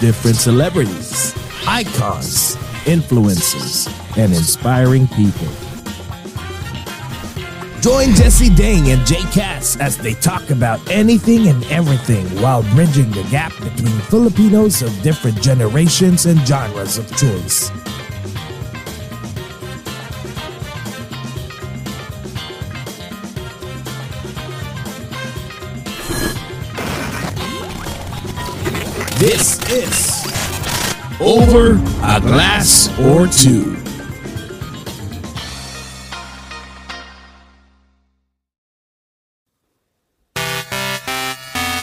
different celebrities, icons, influencers, and inspiring people. Join Jesse Dang and Jay Cass as they talk about anything and everything while bridging the gap between Filipinos of different generations and genres of choice. This is Over a Glass or Two.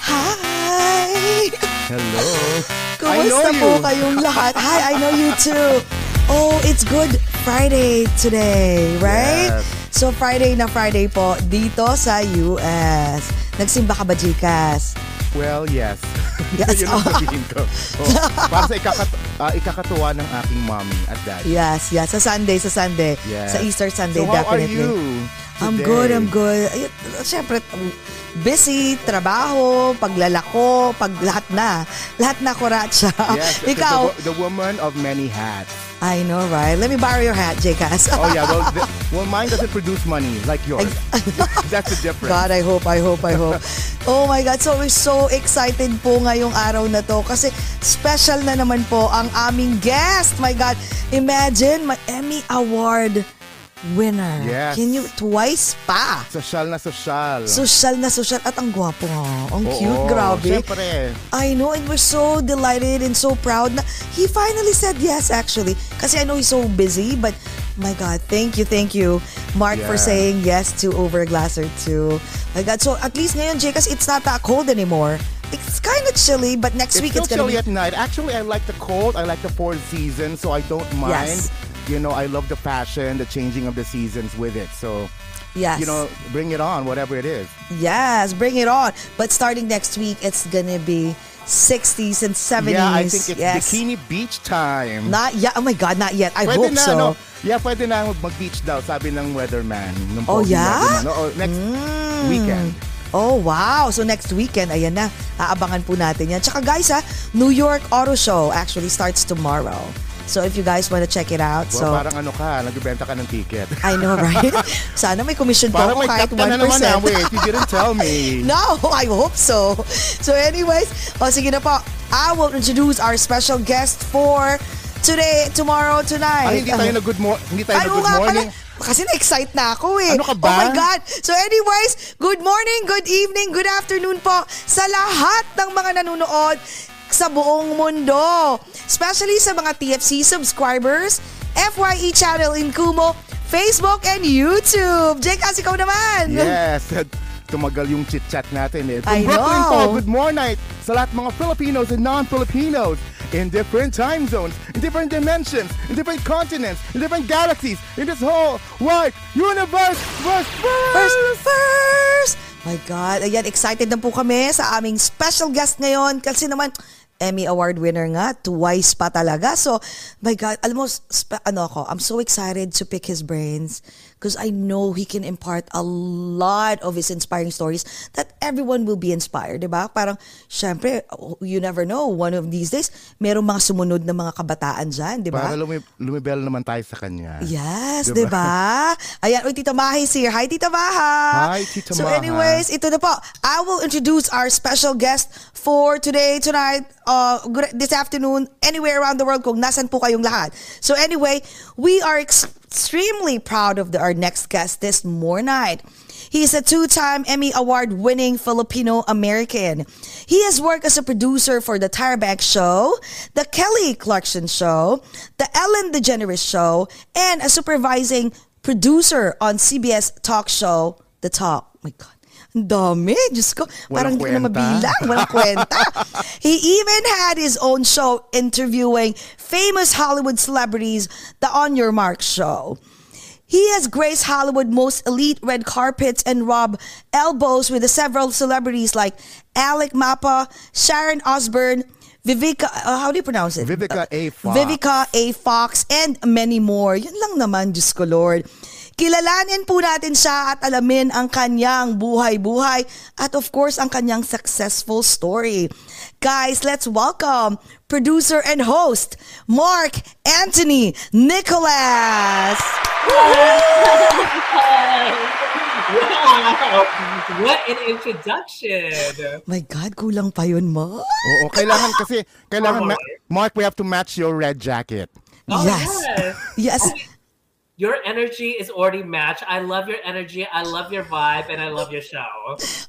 Hi! Hello. Kumusta I know po kayong lahat? Hi, I know you too. Oh, it's Good Friday today, right? Yes. So Friday na Friday po dito sa US. Nagsimba ka ba, Gcass? Well, yes. Yes. Yun ang sabihin ko. Oh, para sa ikakat ah, ikakatuwa ng aking mommy at daddy. Yes, yes. Sa Sunday, sa Sunday. Yes. Sa Easter Sunday, So how are definitely. you I'm today? good, I'm good. Ay, Siyempre, busy, trabaho, paglalako, pag lahat na. Lahat na kuratsa. Yes, Ikaw, The, the woman of many hats. I know, right? Let me borrow your hat, Jcas. Oh yeah, well, the, well mine doesn't produce money like yours. That's the difference. God, I hope, I hope, I hope. Oh my God, so we're so excited po ngayong araw na to kasi special na naman po ang aming guest. My God, imagine, my Emmy Award winner. Yes. Can you, twice pa. Social na social. Social na social at ang gwapo nga. Ang Oo, cute, grabe. Siyempre. I know, and we're so delighted and so proud na he finally said yes actually. Kasi I know he's so busy, but my God, thank you, thank you, Marc, for saying yes to Over a Glass or Two. My God, so at least ngayon, Jay, kasi it's not that cold anymore. It's kind of chilly, but next It's week it's gonna chilly be... at night. Actually, I like the cold. I like the four seasons, so I don't mind. Yes. You know, I love the fashion, the changing of the seasons with it. So, Yes. you know, bring it on, whatever it is. Yes, bring it on. But starting next week, it's gonna be 60s and 70s. Yeah, I think it's yes. bikini beach time. Not yet. Oh my God, not yet. I pwede hope na, so. no? Yeah, pwede na mag-beach daw, sabi ng weatherman. Nung Oh, yeah? weatherman. Oo, next Mm. weekend. Oh, wow. So next weekend, ayan na. Aabangan po natin yan. Tsaka guys ha, New York Auto Show actually starts tomorrow. So if you guys want to check it out. so Well, parang ano ka, nagbebenta ka ng ticket. I know, right? Sana may commission parang ako may kahit cut ka na naman na. 1%. Wait, you didn't tell me. No, I hope so. So anyways, o sige na po. I will introduce our special guest for today, tomorrow, tonight. Ay, hindi tayo na good, mo- hindi tayo na good morning. pala? Kasi na-excite na ako eh. Ano ka ba? Oh my God. So anyways, good morning, good evening, good afternoon po sa lahat ng mga nanonood sa buong mundo. Especially sa mga TFC subscribers, FYE channel in Kumo, Facebook, and YouTube. Jake, as ikaw naman. Yes, tumagal yung chit-chat natin eh. I From Brooklyn know. po, good morning sa lahat mga Filipinos and non-Filipinos in different time zones, in different dimensions, in different continents, in different galaxies, in this whole wide universe. Verse, First, first! My God, ayan, excited na po kami sa aming special guest ngayon kasi naman, Emmy Award winner nga, twice pa talaga. So, my God, alam mo, ano ako, I'm so excited to pick his brains because I know he can impart a lot of his inspiring stories that everyone will be inspired, di ba? Parang, syempre, you never know, one of these days, merong mga sumunod na mga kabataan dyan, di ba? Para lumi- lumibel naman tayo sa kanya. Yes, Diba? di ba? Ayan, uy, Tita Mahi's here. Hi, Tita Maha. Hi, Tita so Maha. anyways, ito na po. I will introduce our special guest for today, tonight, uh, this afternoon, anywhere around the world kung nasan po kayong lahat. So anyway, we are ex- extremely proud of the, our next guest this more night. He is a two-time Emmy Award-winning Filipino American. He has worked as a producer for the Banks Show, the Kelly Clarkson Show, the Ellen DeGeneres Show, and a supervising producer on CBS talk show The Talk. My God. Dami. Diyos ko. Parang hindi ko na mabilang. Walang kwenta. he even had his own show interviewing famous Hollywood celebrities, the On Your Mark show. He has graced Hollywood most elite red carpets and rubbed elbows with several celebrities like Alec Mapa, Sharon Osbourne, Vivica, uh, how do you pronounce it? Vivica A. Fox. Vivica A. Fox, and many more. Yun lang naman, Diyos ko Lord. Kilalanin po natin siya at alamin ang kanyang buhay-buhay at of course ang kanyang successful story. Guys, let's welcome producer and host Mark Anthony Nicholas. Wow! What an introduction! My God, kulang pa yun, Mark. Oo, kailangan kasi, kailangan, ma-. Mark, we have to match your red jacket. Oh, yes. yes. Yes. Your energy is already matched. I love your energy. I love your vibe, and I love your show.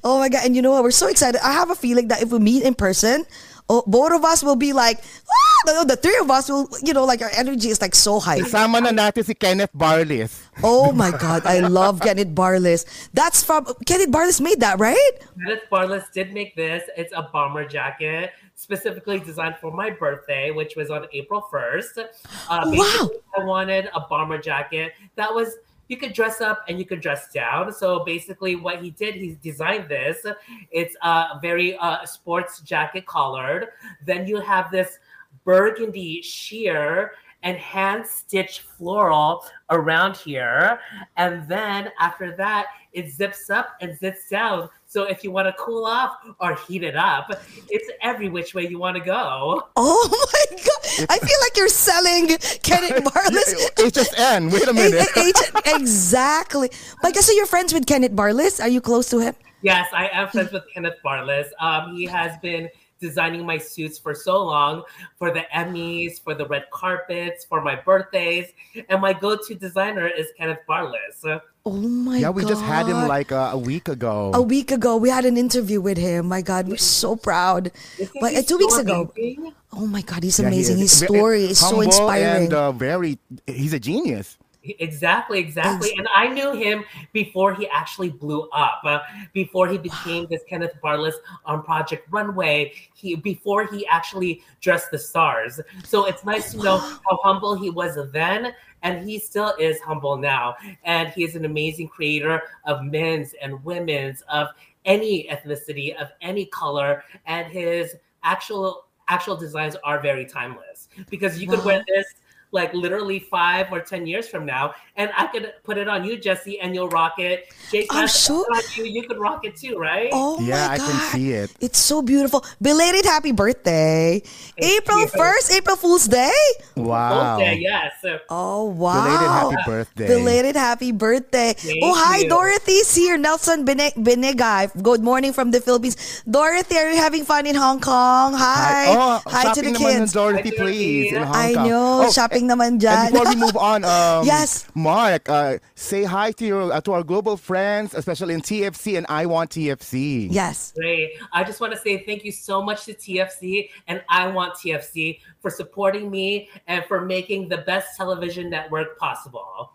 Oh my God. And you know what? We're so excited. I have a feeling that if we meet in person, oh, both of us will be like, ah! the, the three of us will, you know, like our energy is like so high. Isama na natin si Kenneth Barlis. Oh my God. I love Kenneth Barlis. That's from, Kenneth Barlis made that, right? Kenneth Barlis did make this. It's a bomber jacket specifically designed for my birthday, which was on April 1st. Uh, Wow. I wanted a bomber jacket that was you could dress up and you could dress down. So basically, what he did, he designed this. It's a very uh, sports jacket collared. Then you have this burgundy sheer and hand stitch floral around here. And then after that, it zips up and zips down. So if you want to cool off or heat it up, it's every which way you want to go. Oh my God. I feel like you're selling Kenneth Barlis. HSN, wait a A- minute. a- H- exactly. Like, so you're friends with Kenneth Barlis? Are you close to him? Yes, I am friends with Kenneth Barlis. Um, he has been designing my suits for so long for the Emmys, for the red carpets, for my birthdays. And my go to designer is Kenneth Barlis. Oh my god. yeah, God. we just had him like uh, a week ago. a week ago. We had an interview with him. My God, we're so proud. Isn't But uh, two weeks so ago. Oh my God, he's Yeah, he amazing. is. His Ve- story is so humble inspiring. And uh, very, he's a genius. Exactly, exactly. And I knew him before he actually blew up, uh, before he became this Kenneth Barlis on Project Runway. He before he actually dressed the stars. So it's nice to know how humble he was then, and he still is humble now. And he is an amazing creator of men's and women's of any ethnicity, of any color, and his actual actual designs are very timeless because you could wear this like literally five or ten years from now, and I could put it on you, Jesse, and you'll rock it. Jake, I'm that's sure- you, you could rock it too, right? Oh Yeah, my I God. can see it. It's so beautiful. Belated happy birthday. April 1st, April Fool's Day. Wow. Okay, yes. Oh, wow. Belated happy birthday. Belated happy birthday. Thank oh, hi, you. Dorothy's here. Nelson Bene- Benegay. Good morning from the Philippines. Dorothy, are you having fun in Hong Kong? Hi. Oh, hi to the kids. ng Dorothy, Hi, please, in Hong I Kong. know, Oh, shopping naman And before we move on, um, Yes. Marc, uh, say hi to your uh, to our global friends, especially in TFC and iWantTFC. yes. Great. I just want to say thank you so much to TFC and iWantTFC for supporting me and for making the best television network possible.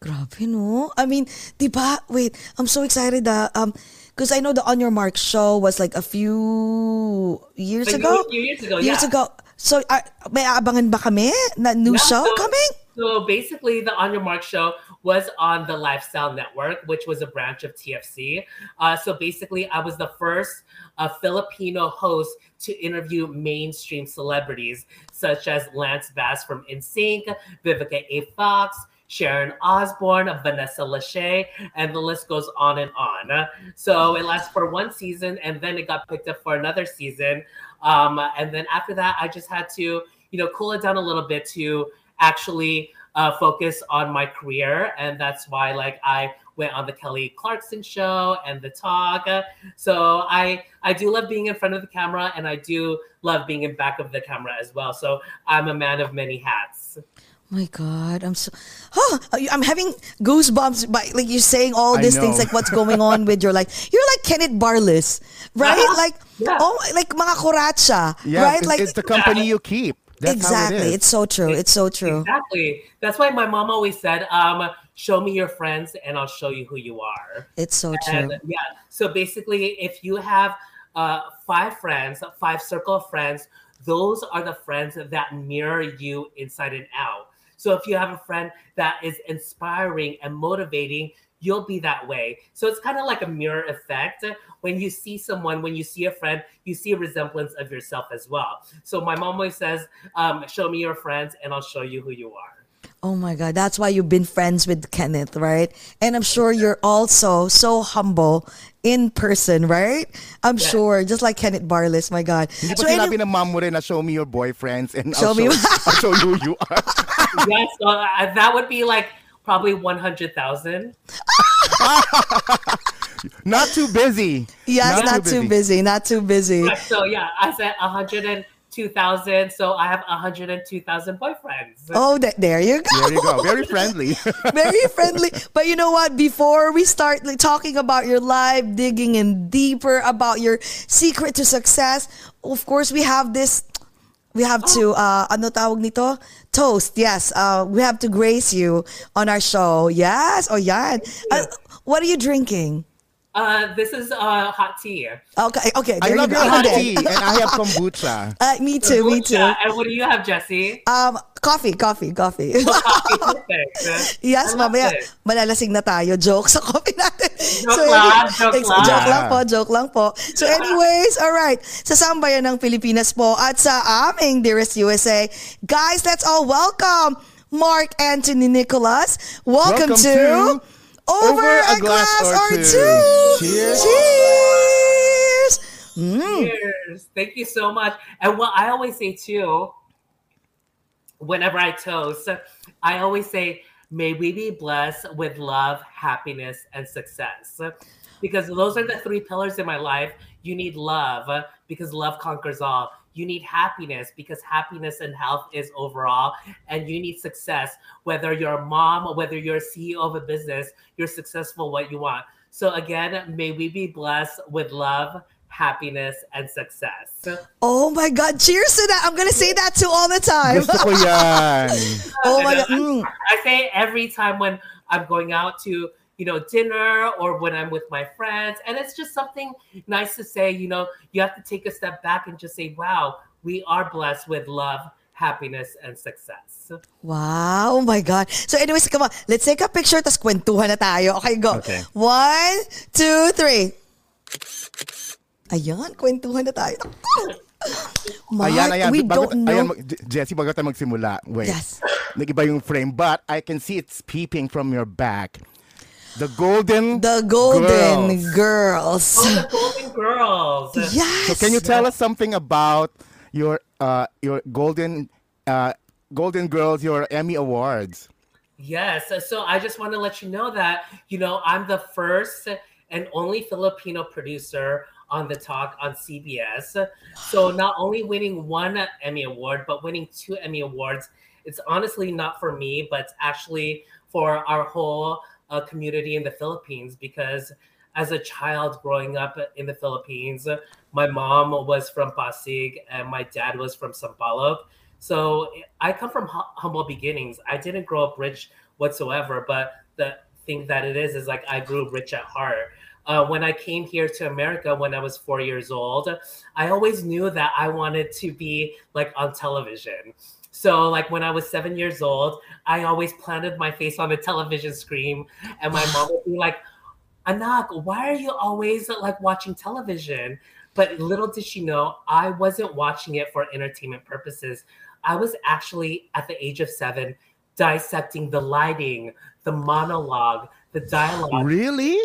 Grabe, no? I mean, di ba? Wait, I'm so excited that, um, because I know the On Your Mark show was like a few years A ago. few years ago, Years yeah. ago. So, uh, may aabangan ba kami na new Yeah, show so- coming? So basically, the On Your Mark show was on the Lifestyle Network, which was a branch of TFC. Uh, so basically, I was the first uh, Filipino host to interview mainstream celebrities such as Lance Bass from NSYNC, Vivica A. Fox, Sharon Osbourne, Vanessa Lachey, and the list goes on and on. So it lasted for one season, and then it got picked up for another season. Um, and then after that, I just had to, you know, cool it down a little bit to actually uh, focus on my career, and that's why, like, I went on the Kelly Clarkson show and the talk. So I I do love being in front of the camera, and I do love being in back of the camera as well. So I'm a man of many hats. My God, I'm so. Huh, I'm having goosebumps by like you're saying all these things, like what's going on with your life. You're like Kenneth Barlis, right? Uh-huh. Like Yeah. oh, like mga kuratsa, Yeah, right? it's, Like it's the company you keep. That's exactly. How it is. It's so true. It's so true. Exactly. That's why my mom always said, um, show me your friends and I'll show you who you are. It's so And true. yeah, so basically, if you have uh, five friends, five circle of friends, those are the friends that mirror you inside and out. So if you have a friend that is inspiring and motivating, you'll be that way. So it's kind of like a mirror effect. When you see someone, when you see a friend, you see a resemblance of yourself as well. So my mom always says, um, "Show me your friends, and I'll show you who you are." Oh my God. That's why you've been friends with Kenneth, right? And I'm sure you're also so humble in person, right? I'm Yeah. sure. Just like Kenneth Barlis, my God. Hindi pa So sinabi any- ng mom mo rin na show me your boyfriends and Show I'll, me- show, I'll show you who you are. yes, uh, that would be like probably one hundred thousand. Not too busy. yes, not, too busy. Not too busy. So yeah, I said hundred and two thousand. So I have hundred and two thousand boyfriends. Oh, th- there you go. There you go. Very friendly. very friendly. But you know what? Before we start like, talking about your life, digging in deeper about your secret to success, of course, we have this. We have to, uh, ano tawag nito? Toast. Yes. Uh, we have to grace you on our show. Yes. Oh, yan. Uh, what are you drinking? Uh, this is uh hot tea. Okay. Okay. I There love you your hot tea and I have kombucha. Uh, me too. Me too. And what do you have, Jesse? Um, coffee. Coffee. Coffee. Perfect. Yes, I love mamaya it. malalasing na tayo. Joke sa coffee natin. Joke lang, joke ex- lang. joke lang po, joke lang po. So anyways, all right. Sa sambayan ng Pilipinas po at sa aming Dearest USA, guys, let's all welcome Marc Anthony Nicolas. Welcome, Welcome to, to Over, a, Glass, or, two. Cheers. Cheers. Mm. Cheers. Thank you so much. And what I always say too, whenever I toast, I always say, may we be blessed with love, happiness, and success. Because those are the three pillars in my life. You need love because love conquers all. You need happiness because happiness and health is overall. And you need success, whether you're a mom, or whether you're a CEO of a business, you're successful what you want. So again, may we be blessed with love, happiness, and success. Oh my God. Cheers to that. I'm going to say that too all the time. Gusto ko yan. Oh my God. I-. I say every time when I'm going out to, you know, dinner or when I'm with my friends, and it's just something nice to say, you know, you have to take a step back and just say, wow, we are blessed with love, happiness, and success. Wow, oh my God. So anyways, come on. Let's take a picture, tas kwentuhan na tayo. Okay, go. Okay. One, two, three. Ayan, kwentuhan na tayo. Marc, ayan, ayan. we Bago- don't know. Ayan, mag- J- Jessie, bago tayo magsimula. Wait. Yes. Nag-iba yung frame, but I can see it's peeping from your back. The golden the Golden Girls. Girls. Oh, the Golden Girls. Yes. So can you tell us something about your uh your golden uh golden girls, your Emmy awards? Yes. So I just want to let you know that, you know, I'm the first and only Filipino producer on the talk on CBS. So not only winning one Emmy Award, but winning two Emmy Awards, it's honestly not for me, but actually for our whole uh, community in the Philippines because as a child growing up in the Philippines, my mom was from Pasig and my dad was from Sampaloc. So I come from hu- humble beginnings. I didn't grow up rich whatsoever, but the thing that it is is like I grew rich at heart. Uh, when I came here to America when I was four years old, I always knew that I wanted to be like on television. So, like when I was seven years old, I always planted my face on the television screen, and my mom would be like, Anak, why are you always like watching television? But little did she know, I wasn't watching it for entertainment purposes. I was actually at the age of seven dissecting the lighting, the monologue, the dialogue Really?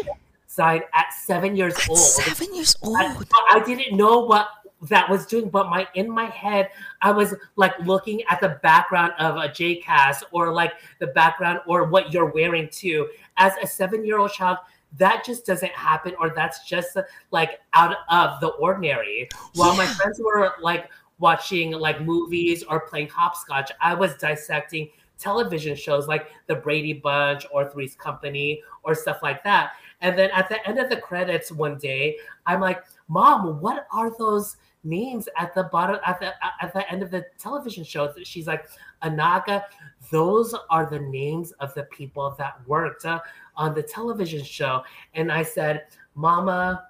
side at seven years At old. seven years old. I, I didn't know what that was doing, but my in my head, I was like looking at the background of a JCast or like the background or what you're wearing too. As a seven year old child, that just doesn't happen, or that's just like out of the ordinary. While my friends were like watching like movies or playing hopscotch, I was dissecting television shows like The Brady Bunch or Three's Company or stuff like that. And then at the end of the credits one day, I'm like, Mom, what are those names at the bottom at the at the end of the television show. She's like, Anaga, those are the names of the people that worked uh, on the television show. And I said, Mama,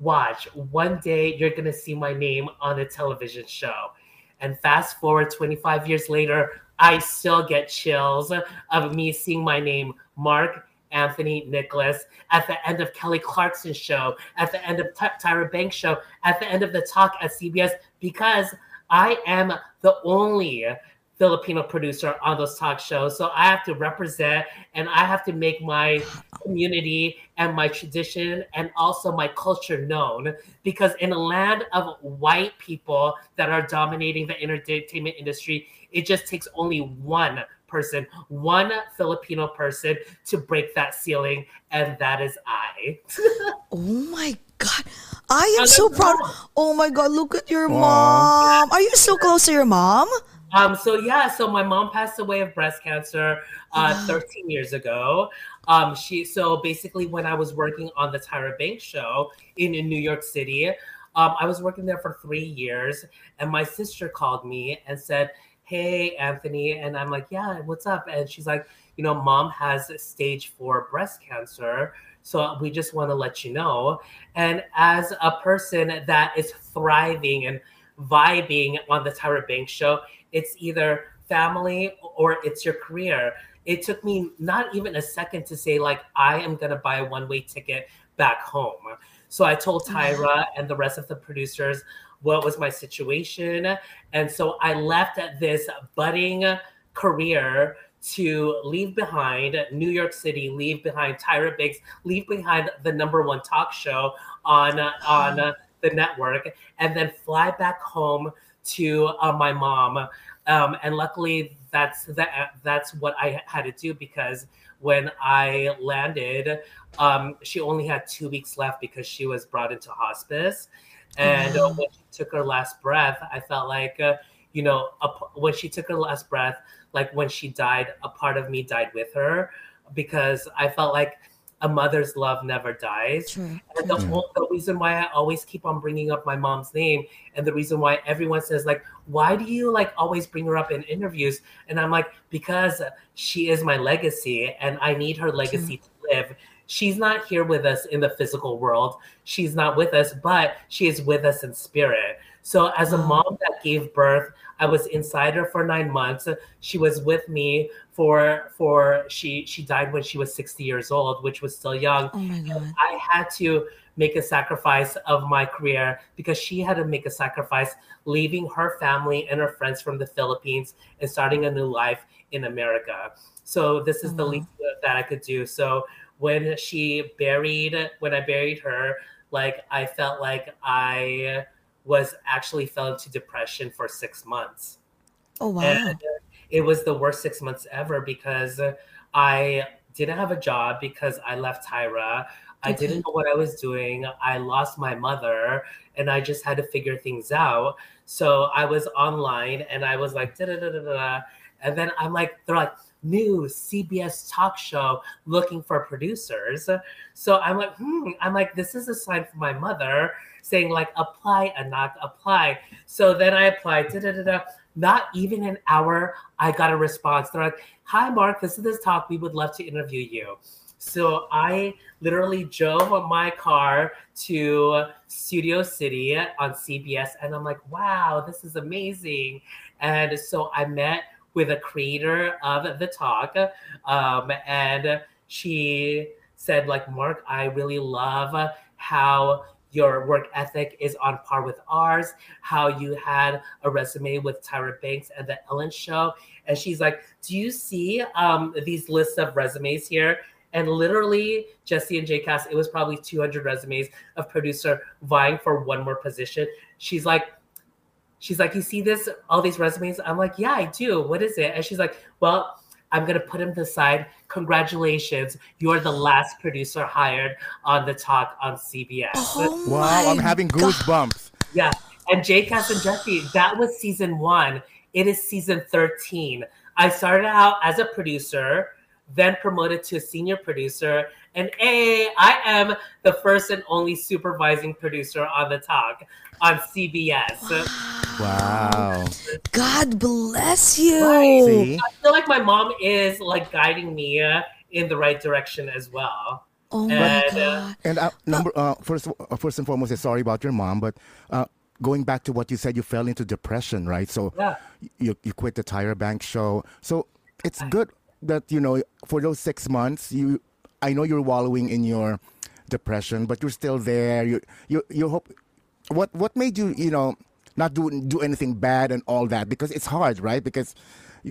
watch. One day you're gonna see my name on a television show. And fast forward 25 years later, I still get chills of me seeing my name, Marc Anthony Nicolas, at the end of Kelly Clarkson's show, at the end of Ty- Tyra Banks' show, at the end of the talk at CBS, because I am the only Filipino producer on those talk shows. So I have to represent and I have to make my community and my tradition and also my culture known. Because in a land of white people that are dominating the entertainment industry, it just takes only one person, one Filipino person to break that ceiling, and that is I. oh my God. I am so proud. Oh my God, look at your mom. Are you so close to your mom? Um, so yeah, so my mom passed away of breast cancer uh, 13 years ago. Um, she so basically when I was working on the Tyra Banks show in, in New York City, um, I was working there for three years, and my sister called me and said, "Hey, Anthony," and I'm like, "Yeah, what's up?" And she's like, "You know, mom has stage four breast cancer." So we just want to let you know. And as a person that is thriving and vibing on the Tyra Banks show, it's either family or it's your career. It took me not even a second to say, like, I am going to buy a one way ticket back home. So I told. Tyra and the rest of the producers what was my situation. And so I left this budding career to leave behind New York City, leave behind Tyra Banks, leave behind the number one talk show on on the network, and then fly back home to uh, my mom. Um, and luckily, that's that. That's what I had to do because when I landed, um, she only had two weeks left because she was brought into hospice. And uh, when she took her last breath, I felt like, uh, you know, a, when she took her last breath, like when she died, a part of me died with her because I felt like a mother's love never dies. True. And the, whole, the reason why I always keep on bringing up my mom's name, and the reason why everyone says like, "Why do you like always bring her up in interviews?" And I'm like, because she is my legacy, and I need her legacy True. to live. She's not here with us in the physical world. She's not with us, but she is with us in spirit. So, as a mm-hmm. mom that gave birth, I was inside her for nine months. She was with me for for she she died when she was 60 years old which was still young oh my God. i had to make a sacrifice of my career because she had to make a sacrifice leaving her family and her friends from the philippines and starting a new life in america so this is oh. the least that i could do so when she buried when i buried her like i felt like i was actually fell into depression for six months oh wow and, uh, it was the worst six months ever because I didn't have a job because I left Tyra. I didn't know what I was doing. I lost my mother and I just had to figure things out. So I was online and I was like, da da da da da. And then I'm like, they're like, new CBS talk show looking for producers. So I'm like, hmm, I'm like, this is a sign from my mother saying, like, apply, Anak, apply. So then I applied, da da da not even an hour, I got a response. They're like, Hi, Marc, this is this talk. We would love to interview you. So I literally drove my car to Studio City on CBS, and I'm like, wow, this is amazing. And so I met with a creator of the talk, um, and she said, like, Marc, I really love how your work ethic is on par with ours, how you had a resume with Tyra Banks and the Ellen Show. And she's like, Do you see um, these lists of resumes here? And literally, Jesse and JCast, it was probably 200 resumes of producer vying for one more position. She's like, She's like, You see this, all these resumes? I'm like, Yeah, I do. What is it? And she's like, Well, I'm going to put him to the side. Congratulations. You're the last producer hired on the talk on CBS. Oh wow, I'm having goosebumps. Yeah. And Jcast and Jesse, that was season one. It is season 13. I started out as a producer, then promoted to a senior producer. And A, I am the first and only supervising producer on the talk on CBS. Wow. God bless you. See? I feel like my mom is like guiding me uh, in the right direction as well. Oh my And, uh, God. And uh, number uh, first, uh, first and foremost, is sorry about your mom, but uh, going back to what you said, you fell into depression, right? So Yeah. you you quit the Tyra Bank show. So it's good that you know for those six months, you I know you're wallowing in your depression, but you're still there. You you you hope. What what made you you know not do do anything bad and all that because it's hard, right? Because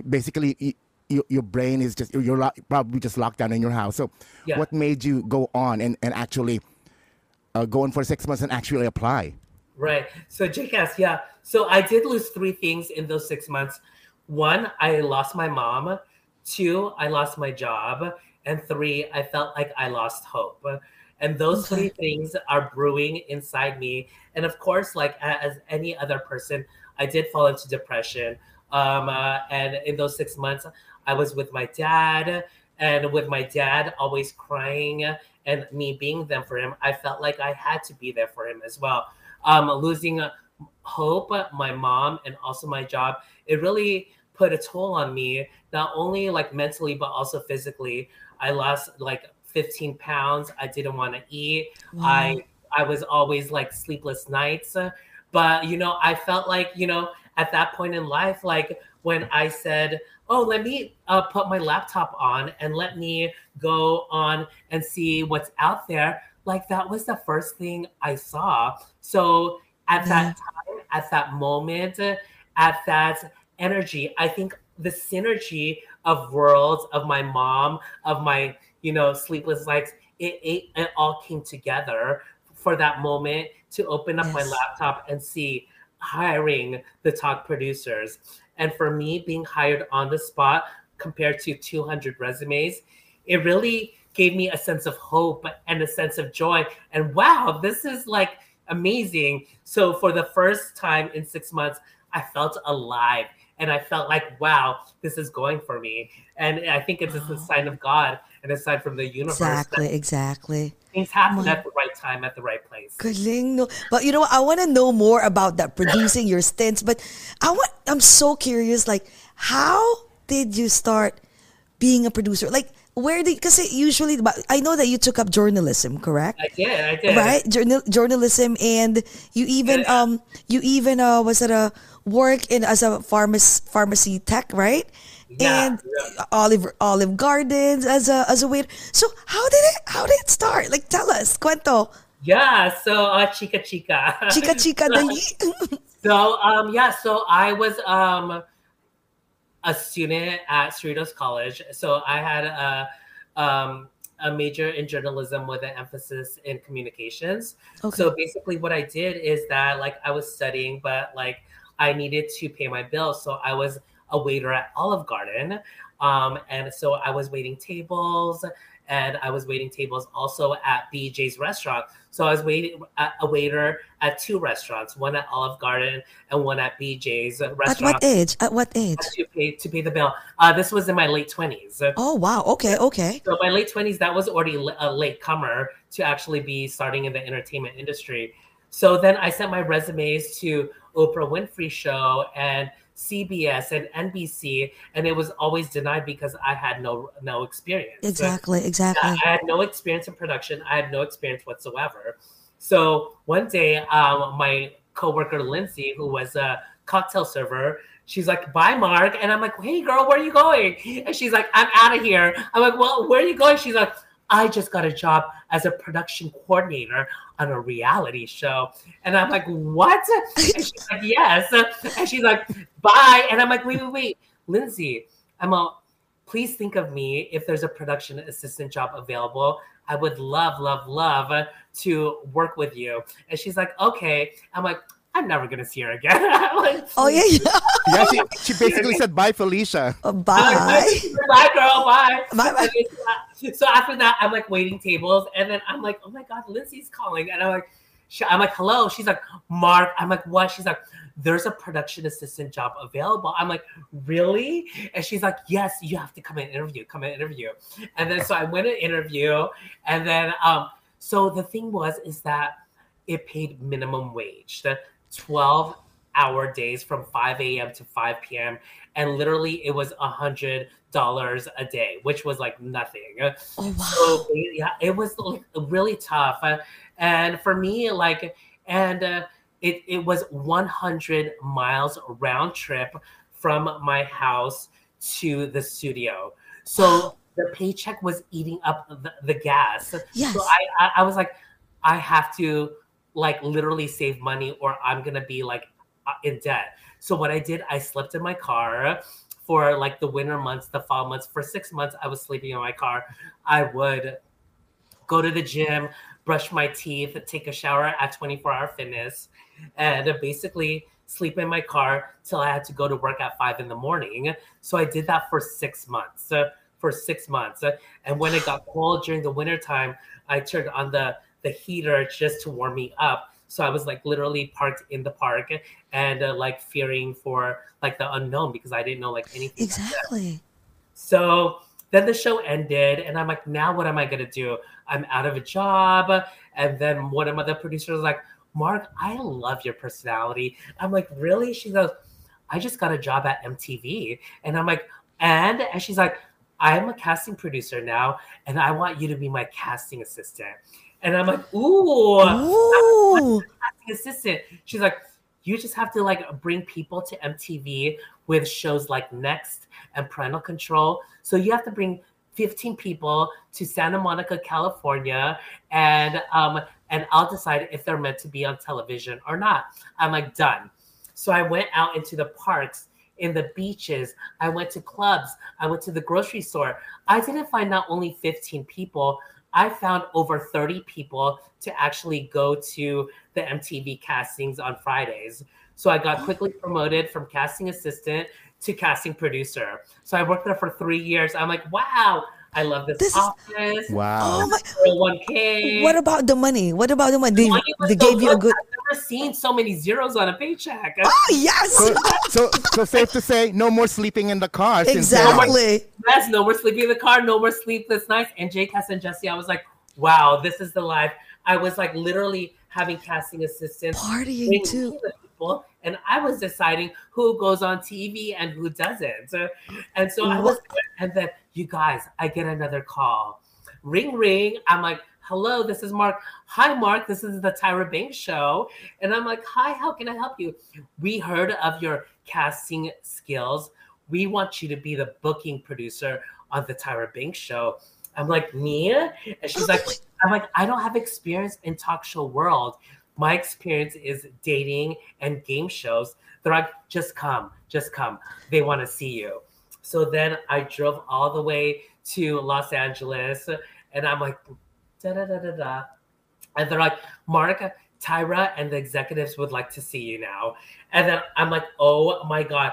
basically. You, your, your brain is just you're lo- probably just locked down in your house. So, Yeah. what made you go on and, and actually uh, go on for six months and actually apply? Right. So JCast, yeah. So I did lose three things in those six months. One, I lost my mom. Two, I lost my job. And three, I felt like I lost hope. And those three things are brewing inside me. And of course, like as any other person, I did fall into depression. Um, uh, and in those six months, I was with my dad, and with my dad always crying and me being there for him, I felt like I had to be there for him as well. Um, losing hope, my mom, and also my job, it really put a toll on me, not only like mentally, but also physically. I lost like 15 pounds. I didn't want to eat. I I was always like sleepless nights. But you know, I felt like, you know, at that point in life, like when I said, Oh, let me uh, put my laptop on and let me go on and see what's out there. Like that was the first thing I saw. So at that time, at that moment, at that energy, I think the synergy of worlds, of my mom, of my, you know, sleepless nights, it, it, it all came together for that moment to open up my laptop and see hiring the talk producers. And for me, being hired on the spot compared to 200 resumes, it really gave me a sense of hope and a sense of joy. And wow, this is like amazing. So for the first time in six months, I felt alive and I felt like, wow, this is going for me. And I think it's just a sign of God and a sign from the universe Exactly, exactly. things happen at the right time, at the right place. Galing, no. But you know, what? I want to know more about that producing your stints. But I want, I'm so curious. Like, how did you start being a producer? Like, where did? Because usually, I know that you took up journalism, correct? I did, I did. right Journal, journalism and you even Yeah. um you even uh was it a work in as a pharmacy pharmacy tech right and yeah. olive olive gardens as a as a waiter so how did it how did it start like tell us cuento Yeah, so uh, chica chica. chica chica dali So um yeah, so I was um a student at Cerritos College. So I had a um a major in journalism with an emphasis in communications. Okay. So basically what I did is that like I was studying but like I needed to pay my bills. So I was a waiter at Olive Garden. Um and so I was waiting tables and I was waiting tables also at BJ's restaurant. So I was waiting a waiter at two restaurants, one at Olive Garden and one at BJ's restaurant. at what age at what age to pay to pay the bill. Uh, this was in my late twenties. oh wow okay okay So my late twenties, that was already a late comer to actually be starting in the entertainment industry. So then I sent my resumes to Oprah Winfrey Show and CBS and NBC, and it was always denied because I had no no experience. exactly exactly I had no experience in production. I had no experience whatsoever. So one day, um, my coworker Lindsay, who was a cocktail server, she's like, "Bye, Marc," and I'm like, "Hey, girl, where are you going?" And she's like, "I'm out of here." I'm like, "Well, where are you going?" She's like, "I just got a job as a production coordinator on a reality show," and I'm like, "What?" And she's like, "Yes," and she's like, "Bye," and I'm like, "Wait, wait, wait, Lindsay, I'm a." please think of me if there's a production assistant job available. I would love, love, love to work with you. And she's like, okay. I'm like, I'm never gonna see her again. Like, oh yeah yeah Yeah, she, she basically said bye, Felicia. Uh, I'm bye like, bye, girl, bye. Bye, bye. And So after that, I'm like waiting tables, and then I'm like, oh my god, Lindsay's calling, and I'm like, sh- I'm like, hello. She's like, Marc. I'm like, what? She's like, there's a production assistant job available. I'm like, really? And she's like, yes, you have to come and interview, come and interview. And then so I went and interview. And then, um, so the thing was, is that it paid minimum wage, the 12 hour days from 5 a.m. to 5 p.m. And literally it was a hundred dollars a day, which was like nothing. Oh, wow. So yeah, it was like really tough. And for me, like, and uh, it, it was 100 miles round trip from my house to the studio. So the paycheck was eating up the, the gas. Yes. So I, I, I was like, I have to like literally save money or I'm going to be like uh, in debt. So what I did, I slept in my car for like the winter months, the fall months. For six months, I was sleeping in my car. I would go to the gym, brush my teeth, take a shower at 24 Hour Fitness, and basically sleep in my car till I had to go to work at five in the morning. So I did that for six months. Uh, for six months, uh, and when it got cold during the winter time, I turned on the the heater just to warm me up. So I was like literally parked in the park and uh, like fearing for like the unknown because I didn't know like anything. Exactly. So then the show ended, and I'm like, now what am I gonna do? I'm out of a job. And then one of the producers was like, Marc, I love your personality. I'm like, really? She goes, I just got a job at MTV. And I'm like, and? And she's like, I'm a casting producer now, and I want you to be my casting assistant. And I'm like, ooh, Ooh. casting assistant. She's like, you just have to like bring people to MTV with shows like Next and Parental Control. So you have to bring 15 people to Santa Monica, California, and um, and I'll decide if they're meant to be on television or not. I'm like, done. So I went out into the parks, in the beaches. I went to clubs. I went to the grocery store. I didn't find not only 15 people, I found over 30 people to actually go to the MTV castings on Fridays. So I got quickly promoted from casting assistant to casting producer. So I worked there for three years. I'm like, wow, I love this, This is- office. Wow. Oh my. 1K. What about the money? What about the money? They, Money they so gave you a good. I've never seen so many zeros on a paycheck. Oh yes, So, so, so safe to say, no more sleeping in the car. since then. exactly. Yes, no more sleeping in the car, no more sleepless nights. And Jay Cass and Jesse, I was like, wow, this is the life. I was like literally having casting assistants Partying too. people, and I was deciding who goes on TV and who doesn't. And so I was, and then you guys, I get another call, ring ring. I'm like, hello, this is Marc. Hi, Marc. This is the Tyra Banks show, and I'm like, hi, how can I help you? We heard of your casting skills. We want you to be the booking producer on the Tyra Banks show. I'm like, me? And she's like, I'm like, I don't have experience in talk show world. My experience is dating and game shows. They're like, just come, just come. They want to see you. So then I drove all the way to Los Angeles and I'm like, da da da da da. And they're like, Marc, Tyra, and the executives would like to see you now. And then I'm like, oh my God,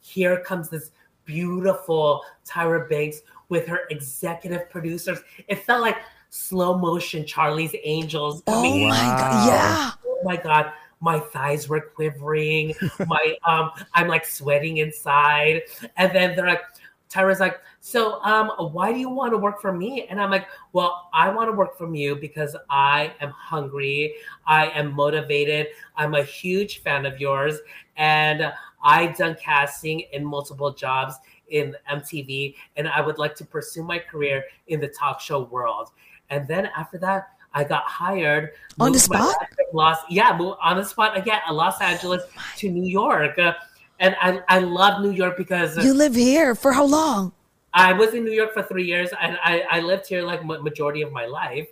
here comes this beautiful Tyra Banks with her executive producers. It felt like slow motion Charlie's Angels Oh coming in. my Wow. god. Yeah. Oh my god, my thighs were quivering. my um, I'm like sweating inside. And then they're like, Tyra's like, so um, why do you want to work for me? And I'm like, well, I want to work from you because I am hungry. I am motivated. I'm a huge fan of yours, and I've done casting in multiple jobs in MTV, and I would like to pursue my career in the talk show world. And then after that, I got hired On the spot? Los, yeah, on the spot again, uh, Los Angeles to New York. Uh, and I, I love New York because You live here for how long? I was in New York for three years, and I, I lived here like ma- majority of my life.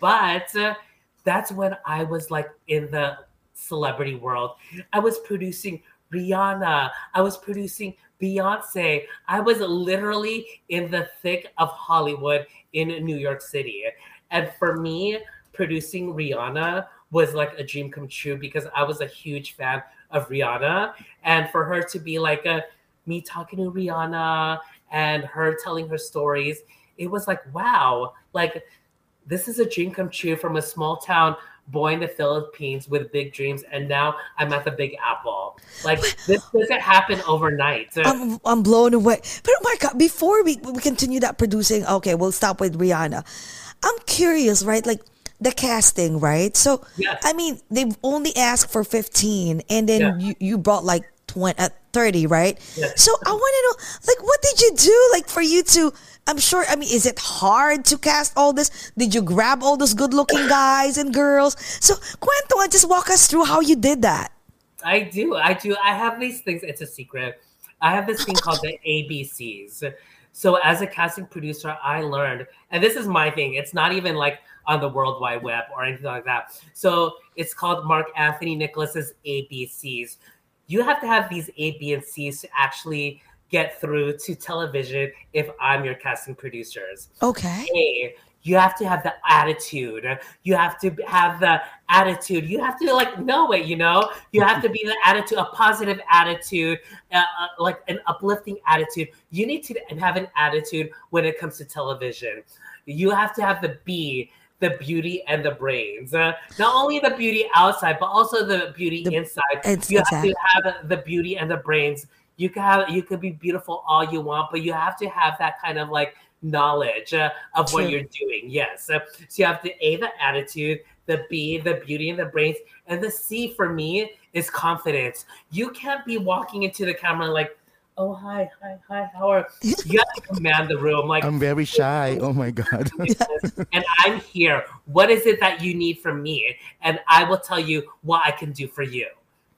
But uh, that's when I was like in the celebrity world. I was producing Rihanna. I was producing Beyonce. I was literally in the thick of Hollywood in New York City. And for me, producing Rihanna was like a dream come true because I was a huge fan of Rihanna. And for her to be like a me talking to Rihanna and her telling her stories, it was like, wow, like this is a dream come true from a small town born in the Philippines with big dreams, and now I'm at the Big Apple. Like this doesn't happen overnight. I'm, I'm blown away. But oh my God, before we, we continue that producing, okay, we'll stop with Rihanna. I'm curious, right? Like the casting, right? So, Yes. I mean, they've only asked for 15 and then Yeah. you, you brought like 20, uh, 30, right? Yes. So I want to know, like, what did you do, like, for you to, I'm sure, I mean, is it hard to cast all this? Did you grab all those good looking guys and girls? So, Cuento, just walk us through how you did that. I do. I do. I have these things. It's a secret. I have this thing called the ABCs. So as a casting producer, I learned, and this is my thing. It's not even like on the World Wide Web or anything like that. So it's called Marc Anthony Nicolas's ABCs. You have to have these A, B, and C's to actually get through to television if I'm your casting producers. Okay. A, you have to have the attitude. You have to have the attitude. You have to like know it. You know, you have to be the attitude, a positive attitude, uh, uh, like an uplifting attitude. You need to have an attitude when it comes to television. You have to have the B, the beauty and the brains. Uh, not only the beauty outside, but also the beauty The- inside. you have to have the beauty and the brains. You can have, you could be beautiful all you want, but you have to have that kind of like knowledge uh, of True. what you're doing. Yes. Uh, so you have the A, the attitude, the B, the beauty and the brains, and the C for me is confidence. You can't be walking into the camera like, oh hi, hi, hi, how are you have to command the room like I'm very shy. Oh my god. and I'm here. What is it that you need from me? And I will tell you what I can do for you.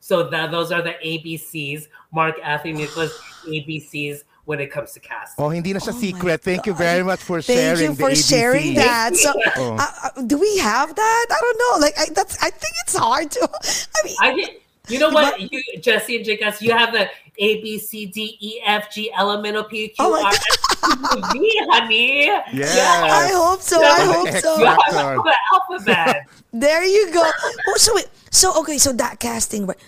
So that those are the ABCs, Marc Anthony Nicolas ABCs when it comes to casting. Oh, hindi na siya Oh secret. Thank you very much for Thank sharing Thank you for the sharing that. So, Oh. uh, uh, do we have that? I don't know. Like, I, that's. I think it's hard to. I mean, I did. You know what, you, Jesse and Jackass, you have the A B C D E F G L M N O P Q Oh my R S T U V, honey. Yeah. I hope so. Yeah. I hope so. You have the alphabet. There you go. Oh, so wait. So okay. So that casting, right?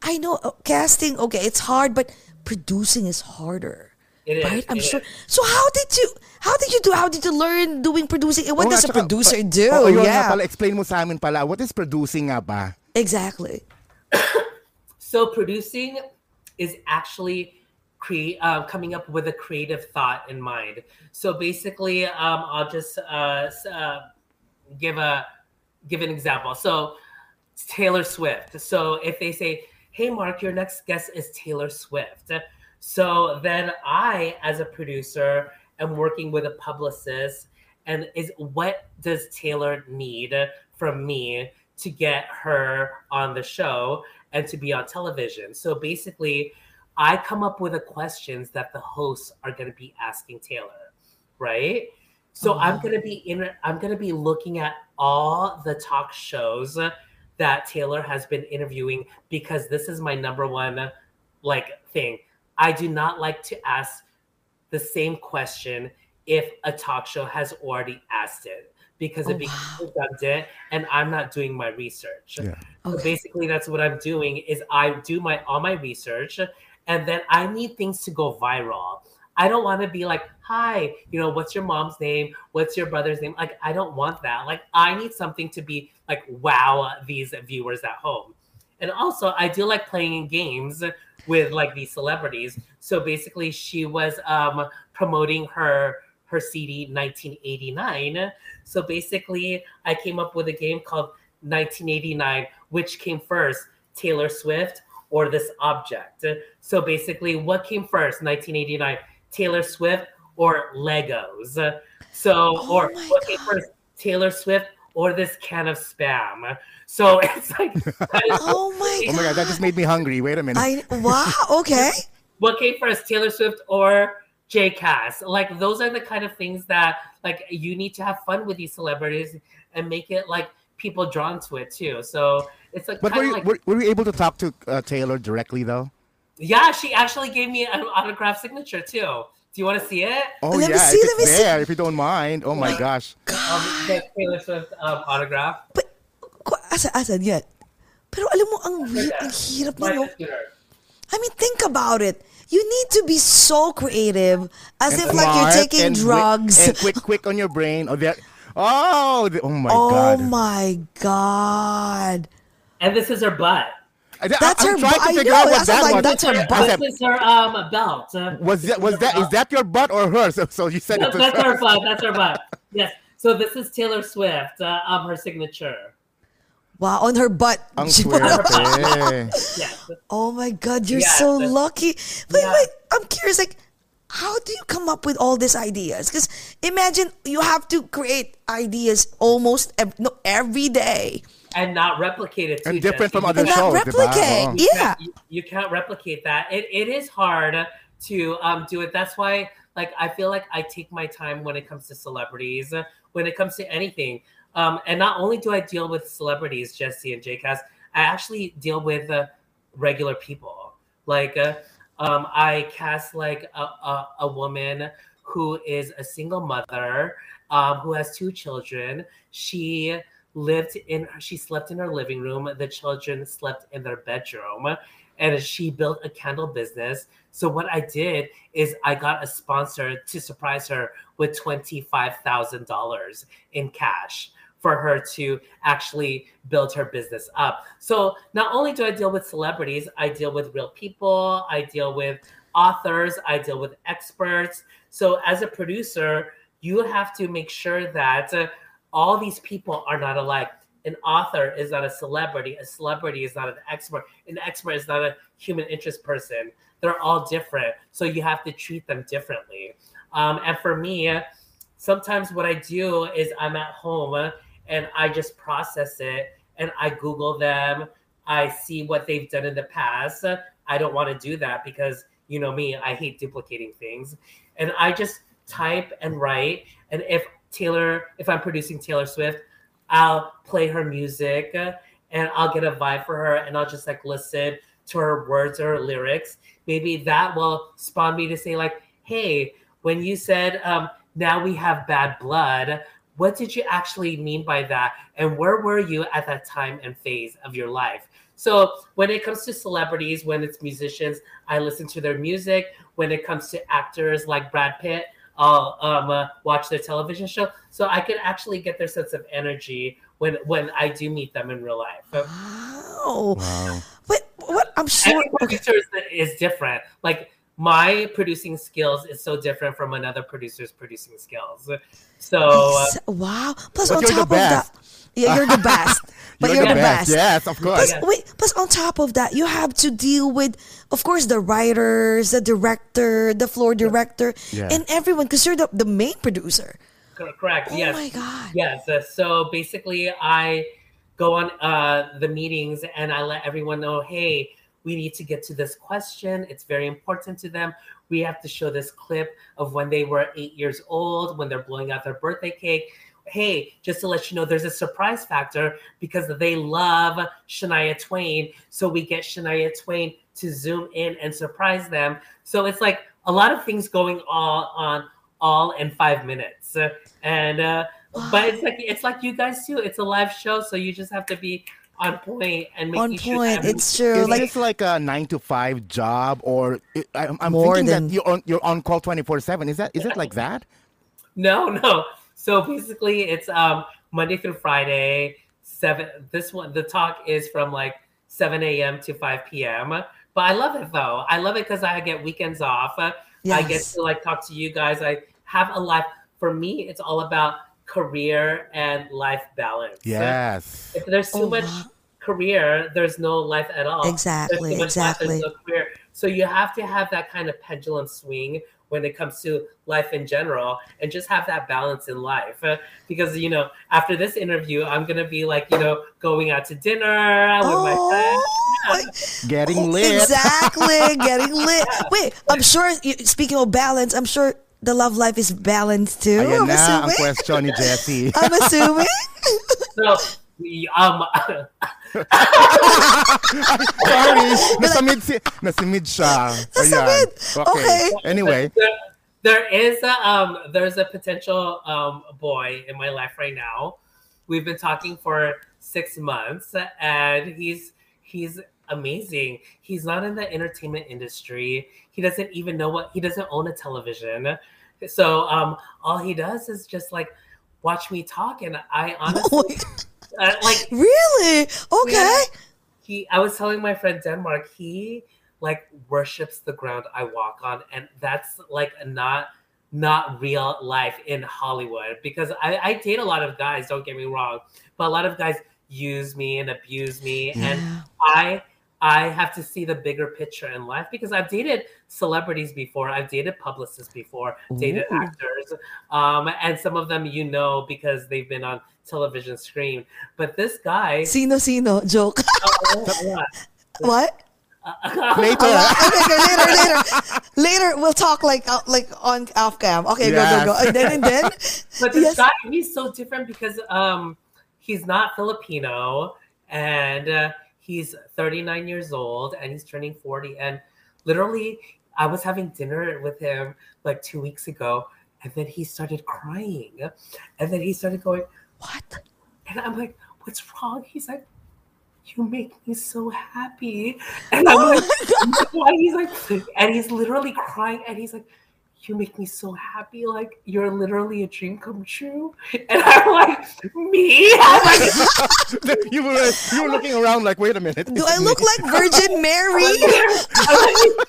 But I know uh, casting. Okay, it's hard, but producing is harder. It is, right? I'm it sure. is. So how did you? How did you do? How did you learn doing producing? And what Oo nga, does a producer pa- do? Oo, yun nga yeah. pala, explain mo sa amin pala. What is producing nga ba? Exactly. So producing is actually create uh, coming up with a creative thought in mind. So basically, um, I'll just uh, uh, give a give an example. So Taylor Swift. So if they say, "Hey, Marc, your next guest is Taylor Swift," so then I, as a producer, am working with a publicist, and is what does Taylor need from me to get her on the show and to be on television? So basically, I come up with the questions that the hosts are going to be asking Taylor, right? So I'm mm-hmm. Oh. going to be in. I'm going to be looking at all the talk shows that Taylor has been interviewing because this is my number one like thing. I do not like to ask the same question if a talk show has already asked it because Oh, it becomes redundant and I'm not doing my research. Yeah. So Okay. basically that's what I'm doing is I do my all my research and then I need things to go viral. I don't want to be like, hi, you know, what's your mom's name? What's your brother's name? Like, I don't want that. Like, I need something to be like, wow, these viewers at home. And also, I do like playing games with like these celebrities. So basically, she was um, promoting her her CD 1989. So basically, I came up with a game called 1989, which came first, Taylor Swift or this object. So basically, what came first, 1989, Taylor Swift or Legos? So, Oh or my what came God. first, Taylor Swift or this can of spam? So it's like, Oh my Oh my god, that just made me hungry. Wait a minute. I wow. Okay. what came first, Taylor Swift or J Cass? Like those are the kind of things that like you need to have fun with these celebrities and make it like people drawn to it too. So it's like but were you, like were, were you able to talk to uh, Taylor directly though? Yeah, she actually gave me an autograph signature too. Do you want to see it? Oh Let me yeah, see, if let me it's see. there, if you don't mind. Oh my gosh. Um, Taylor Swift um, autograph. But ku- asa asan yan? Pero alam mo ang weird, ang hirap My na no? computer. I mean, think about it. You need to be so creative, as And if like you're taking and wi- drugs. and quick, quick on your brain. Oh, there. Oh, oh my oh god. Oh my god. And this is her butt. I- That's I'm her trying butt. to I figure know, out what that's that like- was. that's her I butt. This is her um belt. Uh, was that was that is that your butt or hers? So, so you said That's, it that's her butt. That's her butt. Yes. So this is Taylor Swift. Uh, um, her signature. Wow, on her butt. Ang She put her- swerte. Yes. oh my god, you're Yeah, so lucky. Wait, Yeah. wait, I'm curious, like, how do you come up with all these ideas? Because imagine you have to create ideas almost ev- no, every day And not replicate it. Too, And different Jesse. from other and not shows, diba? replicate. Oh. Yeah. you, you can't replicate that. It, it is hard to um, do it. That's why, like, I feel like I take my time when it comes to celebrities, uh, when it comes to anything. Um, and not only do I deal with celebrities, Jesse and JCast, I actually deal with uh, regular people. Like, uh, um, I cast like a, a, a woman who is a single mother um, who has two children. She lived in she slept in her living room the children slept in their bedroom and she built a candle business. So what i did is i got a sponsor to surprise her with $25000 in cash for her to actually build her business up. So not only do i deal with celebrities i deal with real people i deal with authors i deal with experts. So as a producer you have to make sure that all these people are not alike. An author is not a celebrity. A celebrity is not an expert. An expert is not a human interest person. They're all different. So you have to treat them differently. Um, and for me, sometimes what I do is I'm at home and I just process it and I Google them. I see what they've done in the past. I don't want to do that because you know me, I hate duplicating things. And I just type and write. And if Taylor, if I'm producing Taylor Swift, I'll play her music uh, and I'll get a vibe for her and I'll just like listen to her words or lyrics. Maybe that will spawn me to say, like, hey, when you said um, now we have bad blood, what did you actually mean by that? And where were you at that time and phase of your life? So when it comes to celebrities, when it's musicians, I listen to their music. When it comes to actors like Brad Pitt, I'll um, uh, watch their television show, so I can actually get their sense of energy when when I do meet them in real life. Wow. Wow. But what I'm sure. Every Okay. is, is different. Like my producing skills is so different from another producer's producing skills. So uh, wow. Plus, But on top of that, yeah, you're the best. but you're, the, best. Yes, of course. Plus, wait, plus on top of that, you have to deal with, of course, the writers, the director, the floor director, Yeah. and everyone, because you're the, the main producer. correct. Oh yes. Oh my God. Yes. uh, so basically, I go on uh, the meetings and I let everyone know, hey, we need to get to this question. It's very important to them. We have to show this clip of when they were eight years old, when they're blowing out their birthday cake. Hey, just to let you know, there's a surprise factor because they love Shania Twain. So we get Shania Twain to zoom in and surprise them. So it's like a lot of things going all on all in five minutes. And uh, but it's like it's like you guys too. It's a live show, so you just have to be on point and making On sure point. that It's true. Is Like, this like a nine to five job, or I, I'm More thinking than- that you're on you're on call twenty four seven? Is that is it like that? No, no. So basically, it's um Monday through Friday. Seven. This one, the talk is from like seven a.m. to five p.m. But I love it though. I love it because I get weekends off. Uh, I get to like talk to you guys. I have a life. For me, it's all about career and life balance. Yes. If there's too Oh, much wow. career, there's no life at all. There's Exactly, too much life, exactly. no career. So you have to have that kind of pendulum swing when it comes to life in general and just have that balance in life. Uh, because, you know, after this interview, I'm going to be like, you know, going out to dinner with my friends. oh, my- Getting lit. Exactly, getting lit. Wait, I'm sure. Speaking of balance, I'm sure the love life is balanced too. Ayan I'm na ang assuming. question ni Jessie. I'm assuming. So, we, um, Sorry, nasamid si nasamid siya. Nasamid. Ayan. Okay. Anyway, there, there is a, um, there's a potential um, boy in my life right now. We've been talking for six months, and he's he's amazing. He's not in the entertainment industry. He doesn't even know what he doesn't own a television. So um, all he does is just like watch me talk, and I Oh honestly my- uh, like really? Okay. Yeah. he. I was telling my friend Denmark he like worships the ground I walk on, and that's like not not real life in Hollywood because I, I date a lot of guys. Don't get me wrong, but a lot of guys use me and abuse me, and I I have to see the bigger picture in life because I've dated celebrities before, I've dated publicists before, dated Ooh. actors, um, and some of them you know because they've been on television screen. But this guy, Sino sino? Joke. oh, what? what? Later. Oh, okay, okay, later, later, later. We'll talk like uh, like on off cam. Okay, go, go, go. And then, and then. But this Yes. guy, he's so different because um, he's not Filipino and uh, he's 39 years old and he's turning 40. And literally, I was having dinner with him like two weeks ago, and then he started crying, and then he started going, What? and I'm like, "What's wrong?" He's like. You make me so happy, and I'm Oh like, why? He's like, and he's literally crying, and he's like, you make me so happy. Like you're literally a dream come true. And I'm like, me? I'm like, you were you were looking around like, wait a minute. Do I look like Virgin Mary? I'm like,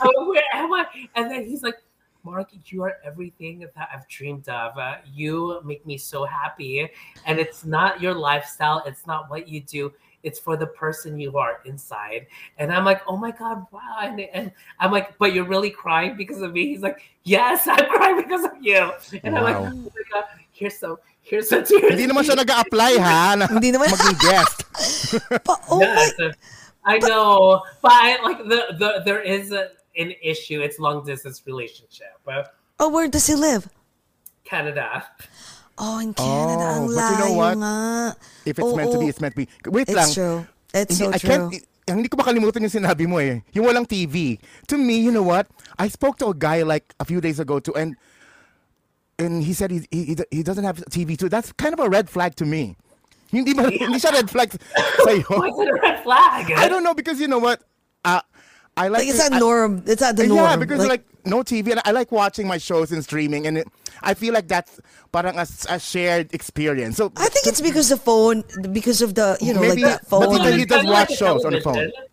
I'm like, where am I? And then he's like, Marc, you are everything that I've dreamed of. Uh, you make me so happy. And it's not your lifestyle, it's not what you do. It's for the person you are inside. And I'm like, oh my God, wow. And, and I'm like, but you're really crying because of me? He's like, yes, I'm crying because of you. And I'm like, Wow. oh my God, here's some, here's some tears. Hindi naman siya nag-a-apply ha na Hindi naman. maging guest. But, oh my. Yes, uh, I know, but I, like the, the there is a, an issue. It's long distance relationship. Oh, where does he live? Canada. Oh, in Canada. Oh, but you know what? nga. If it's meant to be, it's meant to be. Wait lang. It's true. It's so Hindi- I true. can't, ang hindi ko makalimutan yung sinabi mo eh. Yung walang TV. To me, you know what? I spoke to a guy like a few days ago too, and and he said he, he, he doesn't have TV too. That's kind of a red flag to me. Hindi, ba, hindi siya red flag sa'yo. Why is it a red flag? I don't know because you know what? Uh, I like Like, it's to- not I- norm. It's not the norm. Yeah, because like, no TV, and I like watching my shows and streaming, and it, I feel like that's parang a, a shared experience. So I think it's because the phone, because of the, you know, Maybe- like the but phone. he- he it's does kinda watch a shows on the phone. television.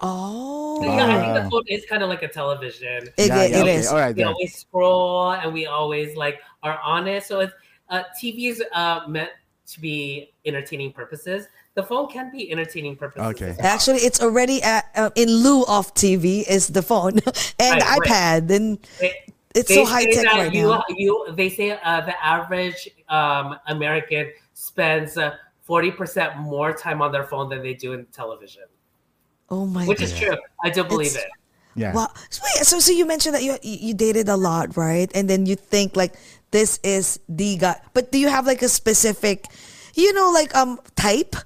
oh. Yeah, I think the phone is kind of like a television. It, yeah, it yeah, okay, is. all right. we then. always scroll and we always like are on it. So it's uh, TV is uh, meant to be entertaining purposes. The phone can be entertaining purposes. Okay. well. Actually, it's already at, uh, in lieu of TV is the phone and Right, right. iPad. And They- it's they so say high tech that right you, now. You, they say uh, the average um, American spends uh, forty percent more time on their phone than they do in television, Oh my god. which god. is true. I do believe It's- it. Yeah. Wow. So, wait, so so you mentioned that you you dated a lot, right? And then you think like this is the guy. But do you have like a specific, you know, like um type?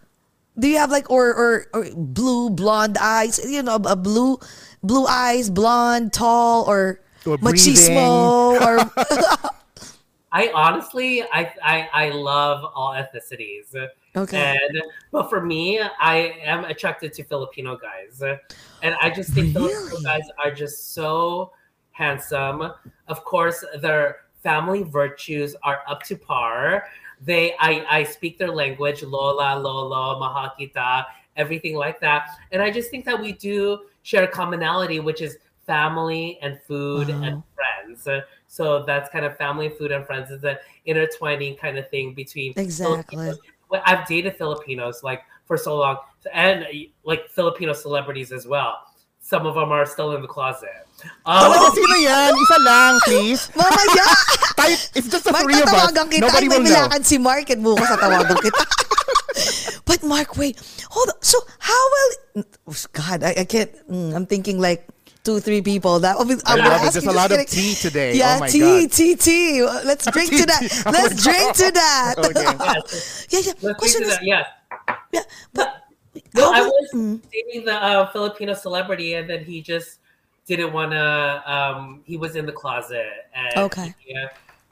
Do you have like or or, or blue blonde eyes? You know, a blue blue eyes, blonde, tall, or, Or machismo, or I honestly, I, I I love all ethnicities. okay. And but for me, I am attracted to Filipino guys, and I just think Filipino guys are just so handsome. Of course, their family virtues are up to par. They, I, I speak their language, Lola, Lolo, Mahakita, everything like that, and I just think that we do share a commonality, which is family and food Wow. and friends. So that's kind of family, food, and friends is an intertwining kind of thing between Exactly. Filipinos well, I've dated Filipinos like for so long, and like Filipino celebrities as well. Some of them are still in the closet. Ano Um, sino yan? Isa lang, please. Mamaya! Tayo, it's just the Marc, three of us. kita. Nobody Ay, will know. milakan si Marc at bukas tatawagan kita. but Marc, wait. Hold on. So how will... Oh, God, I, I can't... mm, I'm thinking like two, three people. That I'm I love it. There's a lot of tea today. Yeah, oh my tea, God. tea, tea. Let's drink to that. tea. Oh Let's my drink to that. Okay. yes, yeah, yeah. let's Question do is, that. Yes. yeah, but No, I was mm, dating the uh, Filipino celebrity, and then he just didn't want to. Um, he was in the closet, and Okay. he, uh,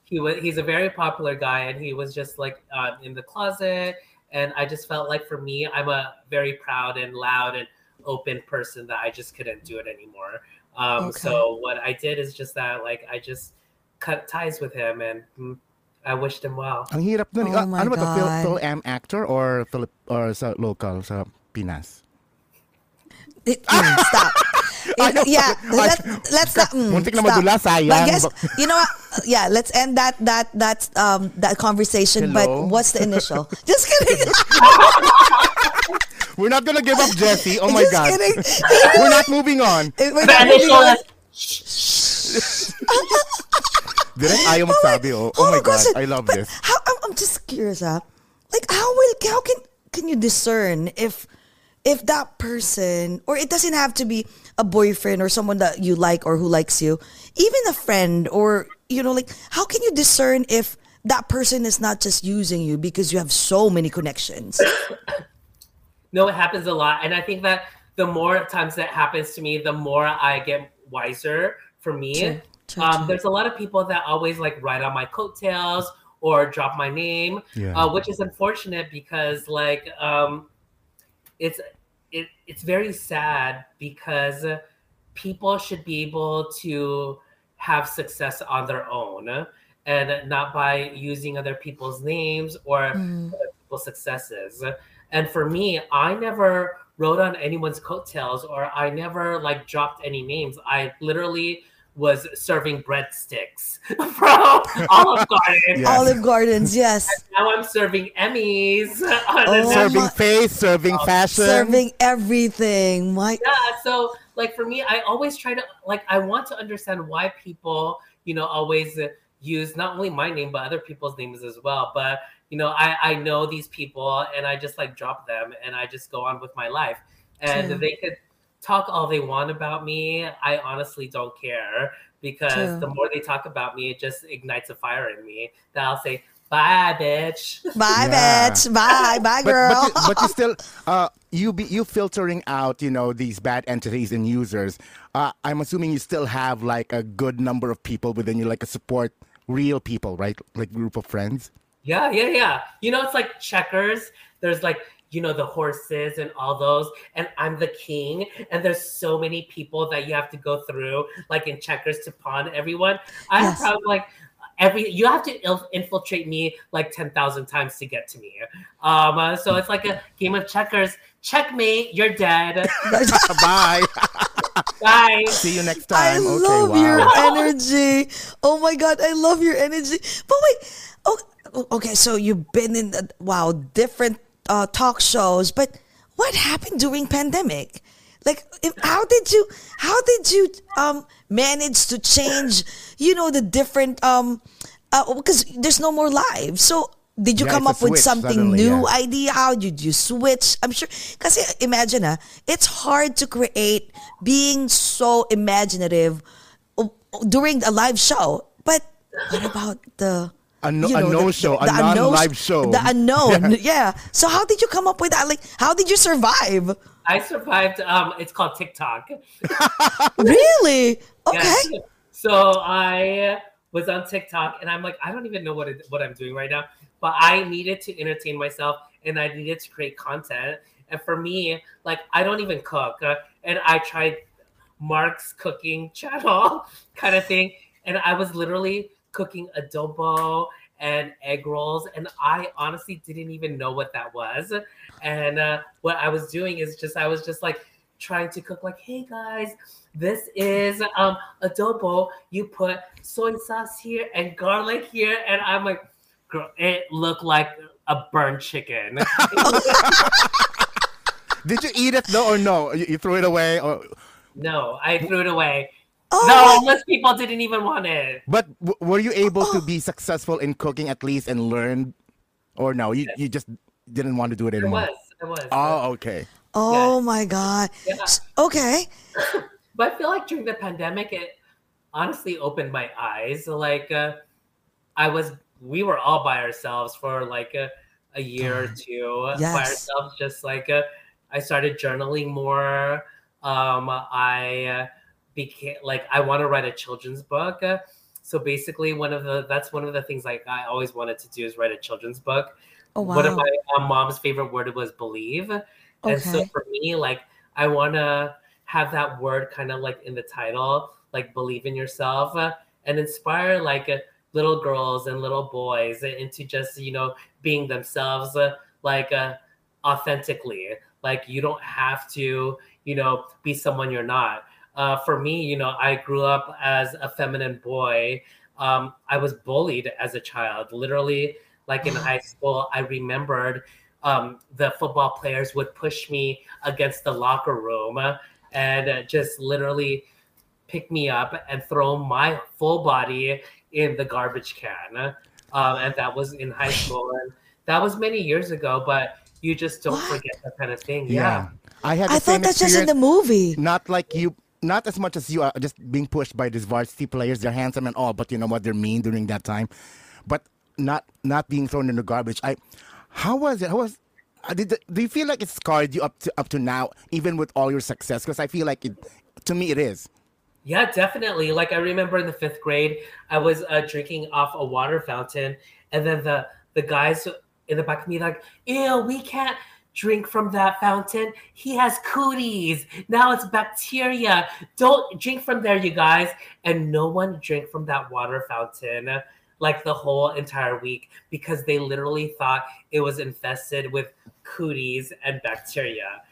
he was. He's a very popular guy, and he was just like uh, in the closet. And I just felt like for me, I'm a very proud and loud and open person that I just couldn't do it anymore. Um, Okay. So what I did is just that, like, I just cut ties with him, and mm, I wished him well. Ang hirap nun. Oh Ah, my ano ba to? Phil, God. Phil M actor or Philip or sa local sa Pinas? It- mm, stop. Ay, yeah, let, let's not. Mm, Muntik na stop. madula, sayang. But I guess you know what? Yeah, let's end that that that um that conversation. Hello? But what's the initial? Just kidding. We're not gonna give up, Jesse. Oh my Just God. kidding. We're not moving on. We're not moving initial on. is- Direct ayaw magsabi, oh. Oh Hold my on, God. I love But this. How I'm, I'm just curious, ah. Like how will how can can you discern if if that person or it doesn't have to be a boyfriend or someone that you like or who likes you, even a friend or you know like how can you discern if that person is not just using you because you have so many connections? No, it happens a lot. And I think that the more times that happens to me, the more I get wiser for me. True, true, um, true. There's a lot of people that always like write on my coattails or drop my name, Yeah. uh, which is unfortunate because like um, it's it, it's very sad because people should be able to have success on their own and not by using other people's names or hmm. other people's successes. And for me, I never wrote on anyone's coattails or I never like dropped any names. I literally was serving breadsticks from Olive Garden. Yes. Olive Gardens, yes. Now I'm serving Emmys. Oh Serving my- face, serving fashion. Serving everything. My yeah so like for me i always try to like i want to understand why people you know always uh, use not only my name but other people's names as well but you know i i know these people and i just like drop them and i just go on with my life and True. they could talk all they want about me i honestly don't care because True. the more they talk about me it just ignites a fire in me that i'll say bye bitch bye, Yeah. bitch. Bye, bye, but, girl. but, you, but you still uh you be you filtering out you know these bad entities and users uh i'm assuming you still have like a good number of people within you like a support real people right like group of friends Yeah, yeah, yeah. You know, it's like checkers. There's like, you know, the horses and all those, and I'm the king. And there's so many people that you have to go through, like in checkers to pawn everyone. I'm Yes. probably like every you have to il- infiltrate me like 10,000 times to get to me. Um, uh, so it's like a game of checkers. Checkmate, you're dead. bye Bye. see you next I time okay love wow your energy. Oh my god, I love your energy. But wait, oh, okay, so you've been in the, wow different uh, talk shows, but what happened during pandemic? Like, if, how did you how did you um manage to change? You know the different um because there's no more live, so. Did you Yeah, come up with something suddenly, new yeah. idea? How did you switch? I'm sure because imagine ah, it's hard to create being so imaginative during a live show. But what about the A no- you a know, the- no-show, a the unknown- non-live show. The unknown, yeah. So how did you come up with that? Like, how did you survive? I survived. Um, it's called TikTok. Really? Okay. Yeah. So I was on TikTok and I'm like, I don't even know what it, what I'm doing right now, but I needed to entertain myself and I needed to create content. And for me, like I don't even cook, uh, and I tried Marc's cooking channel kind of thing, and I was literally cooking adobo and egg rolls, and I honestly didn't even know what that was. And uh, what I was doing is just I was just like trying to cook like, hey guys, this is um adobo. You put soy sauce here and garlic here, and I'm like, girl, it looked like a burnt chicken. did you eat it though or no you, you threw it away or no, I threw it away. Oh, no, most people didn't even want it. but w- were you able Oh. to be successful in cooking at least and learn or no you, you just didn't want to do it anymore. It anymore was. It was. oh okay oh my god. Yeah. Okay. But I feel like during the pandemic, it honestly opened my eyes. Like, uh, I was, we were all by ourselves for like a, a year or two by ourselves. Just like, uh, I started journaling more. Um, I uh, became like, I want to write a children's book. So basically, one of the that's one of the things like I always wanted to do is write a children's book. Oh one of my uh, mom's favorite word was believe. And so for me like i want to have that word kind of like in the title like believe in yourself uh, and inspire like uh, little girls and little boys into just you know being themselves uh, like authentically. Like you don't have to you know be someone you're not uh, for me you know i grew up as a feminine boy um, i was bullied as a child literally like in high school i remembered um, the football players would push me against the locker room and uh, just literally pick me up and throw my full body in the garbage can. Um, and that was in high school. And that was many years ago, but you just don't What? forget that kind of thing. Yeah. Yeah. I had the I thought that's just in the movie. Not like you, not as much as you are just being pushed by these varsity players. They're handsome and all, but you know what? They're mean during that time. But not not being thrown in the garbage. I, how was it? How was? uh, Did the, do you feel like it scarred you up to up to now, even with all your success? Because I feel like it, to me, it is. Yeah, definitely. Like I remember in the fifth grade, I was uh, drinking off a water fountain, and then the the guys in the back of me like, "Ew, we can't drink from that fountain. He has cooties. Now it's bacteria. Don't drink from there, you guys." And no one drank from that water fountain like the whole entire week because they literally thought it was infested with cooties and bacteria.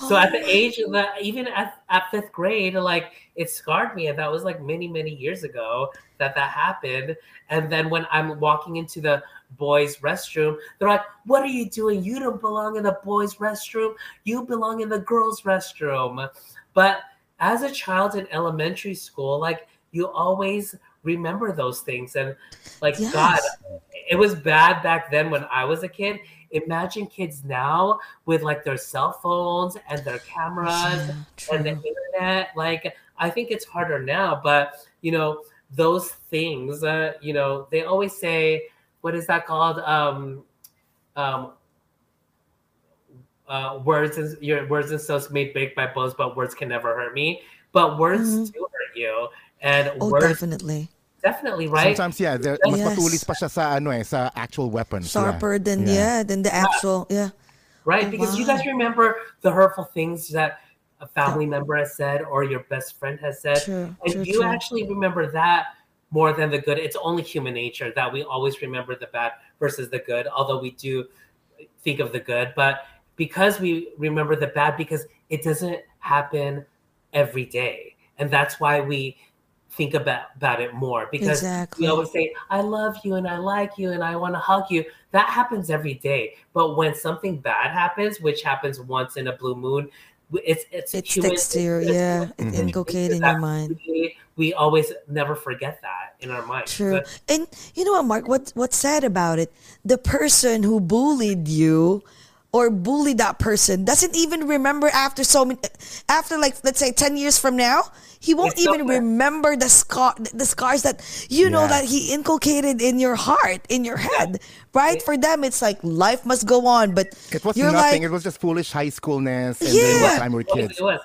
So at the oh. age of the even at, at fifth grade, like it scarred me, and that was like many many years ago that that happened. And then when I'm walking into the boys' restroom, they're like, "What are you doing? You don't belong in the boys' restroom. You belong in the girls' restroom." But as a child in elementary school, like you always remember those things, and like God, it was bad back then when I was a kid. Imagine kids now with like their cell phones and their cameras Yeah, and the internet. Like, I think it's harder now, but you know, those things, uh, you know, they always say, what is that called? Um, um, uh, words and your words and stuff's made big by blows, but words can never hurt me. But words Mhm. do hurt you, and Oh, words definitely. Definitely right. Sometimes, yeah, they're- mas Yes. matulis pa siya sa ano eh, sa actual weapons. yeah. Sharper than yeah, than the actual yeah. right? Oh, because you guys remember the hurtful things that a family member has said or your best friend has said, True, and true, you true. actually remember that more than the good. It's only human nature that we always remember the bad versus the good, although we do think of the good, but because we remember the bad because it doesn't happen every day and that's why we think about about it more because Exactly. we always say i love you and i like you and i want to hug you that happens every day but when something bad happens which happens once in a blue moon it's it's It human sticks to your yeah, it's inculcated in your mind. we, we always never forget that in our mind True. And you know what, Marc? What what's sad about it? The person who bullied you or bullied that person doesn't even remember after so many after like let's say 10 years from now he won't It's even bad. remember the scar the scars that you know that he inculcated in your heart in your head right for them it's like life must go on but It was you're nothing. like it was just foolish high schoolness and Yeah. then time we were kids. it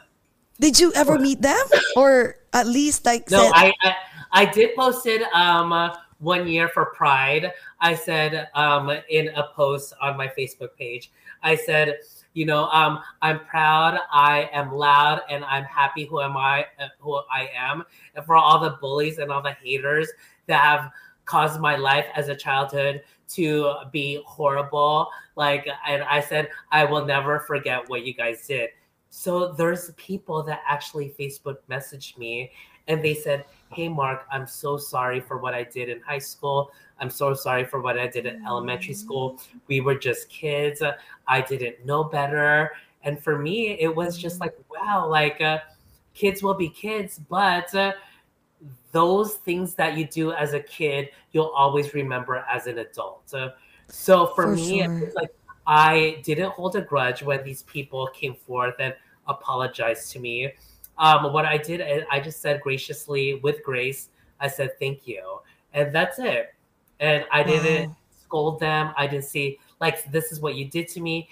did you ever meet them or at least like No, said, I, I I did post it um uh, one year for Pride. I said um in a post on my Facebook page. I said, you know, um I'm proud, I am loud, and I'm happy who am I uh, who I am, and for all the bullies and all the haters that have caused my life as a childhood to be horrible. Like, and I said, I will never forget what you guys did. So there's people that actually Facebook messaged me and they said, Hey, Marc, I'm so sorry for what I did in high school. I'm so sorry for what I did in elementary school. We were just kids. I didn't know better. And for me, it was just like, wow, like uh, kids will be kids, but uh, those things that you do as a kid, you'll always remember as an adult. Uh, so for, For me, sure. it's like I didn't hold a grudge when these people came forth and apologized to me. Um, what I did, I- I just said graciously, with grace, I said thank you, and that's it. And I didn't Wow. scold them. I didn't say like this is what you did to me,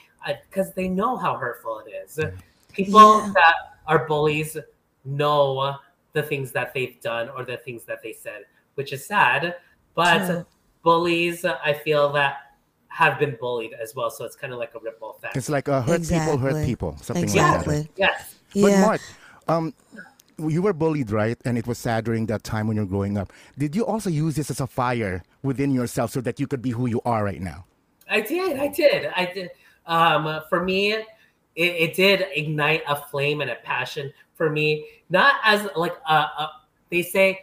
because they know how hurtful it is. People Yeah. that are bullies know the things that they've done or the things that they said, which is sad. But True. bullies, I feel that have been bullied as well. So it's kind of like a ripple effect. It's like uh, hurt people hurt people, something like that. yes. But yeah Marc, um, you were bullied, right? And it was sad during that time when you're growing up. Did you also use this as a fire within yourself so that you could be who you are right now? I did. I did. I did. Um, for me, it, it did ignite a flame and a passion for me. Not as like a, a, they say,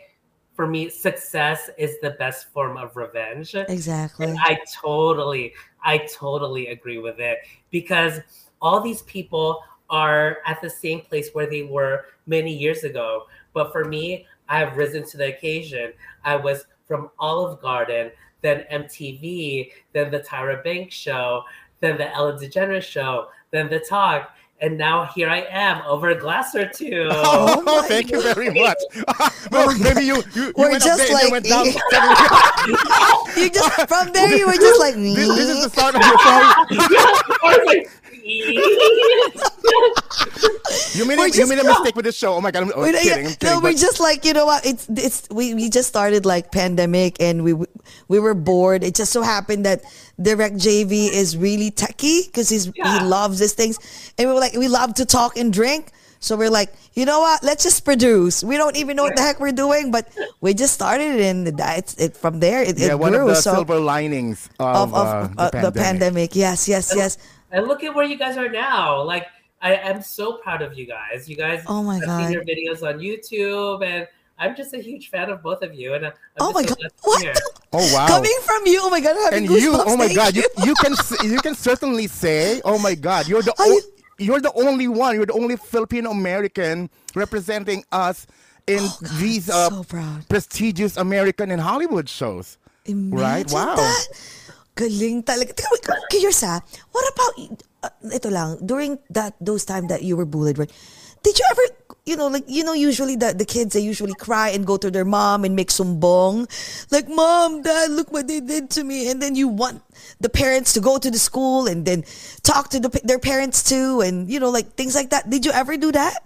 for me, success is the best form of revenge. Exactly. And I totally, I totally agree with it because all these people are at the same place where they were many years ago. But for me, I have risen to the occasion. I was from Olive Garden, then MTV, then the Tyra Banks show, then the Ellen DeGeneres show, then the Talk, and now here I am over a glass or two. Oh, oh, my thank you very much. well, maybe you you, you We're went just up there and like- went down. You just from there you were just like me. this, this is the start of your story. I was like, You made, We're a, you made a mistake with this show. Oh my god, I'm, oh, We're- kidding. I'm kidding. no, we're but- just like you know what? It's it's we, we just started like pandemic and we we were bored. It just so happened that Direct JV is really techie because he's Yeah. he loves these things, and we were like we love to talk and drink. So we're like, you know what? Let's just produce. We don't even know what the heck we're doing, but we just started, it, and it's it from there. It, yeah, it one grew. of the so silver linings of, of, of uh, uh, the, the pandemic. pandemic. Yes, yes, yes. and look at where you guys are now. Like, I am so proud of you guys. You guys, Oh my I've God. seen your videos on YouTube, and I'm just a huge fan of both of you. And I'm Oh my so God! What? hear. Oh wow! Coming from you! Oh my God! Having and you, oh my god, you you can s- you can certainly say, oh my god, you're the o- you- you're the only one, you're the only Filipino American representing us in these uh, Oh, so prestigious American and Hollywood shows. Right? Imagine Wow. that. Galing talaga. Teka, wait, curious ha, what about, uh, ito lang, during that, those time that you were bullied, right? Did you ever, you know, like, you know, usually the, the kids, they usually cry and go to their mom and make sumbong. Like, mom, dad, look what they did to me. And then you want the parents to go to the school and then talk to the, their parents too. And, you know, like things like that. Did you ever do that?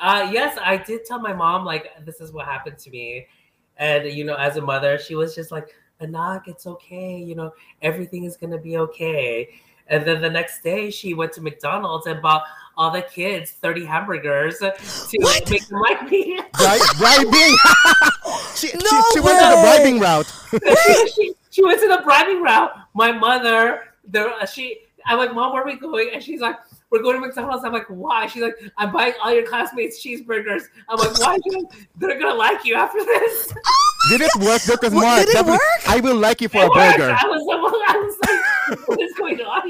Uh, yes, I did tell my mom like this is what happened to me, and you know, as a mother, she was just like, "Anak, it's okay. You know, everything is gonna be okay." And then the next day, she went to McDonald's and bought all the kids thirty hamburgers to What? make them like me. Bri- bribing. she, she, No she went to the bribing route. she, she went to the bribing route. My mother, there, uh, she, I'm like, Mom, where are we going? And she's like, We're going to McDonald's. I'm like, Why? She's like, I'm buying all your classmates cheeseburgers. I'm like, Why? Like, They're gonna like you after this. Did it work? Because What, Marc, did it that was- work? I will like you for It a worked. burger. I was, I was like, What is going on here?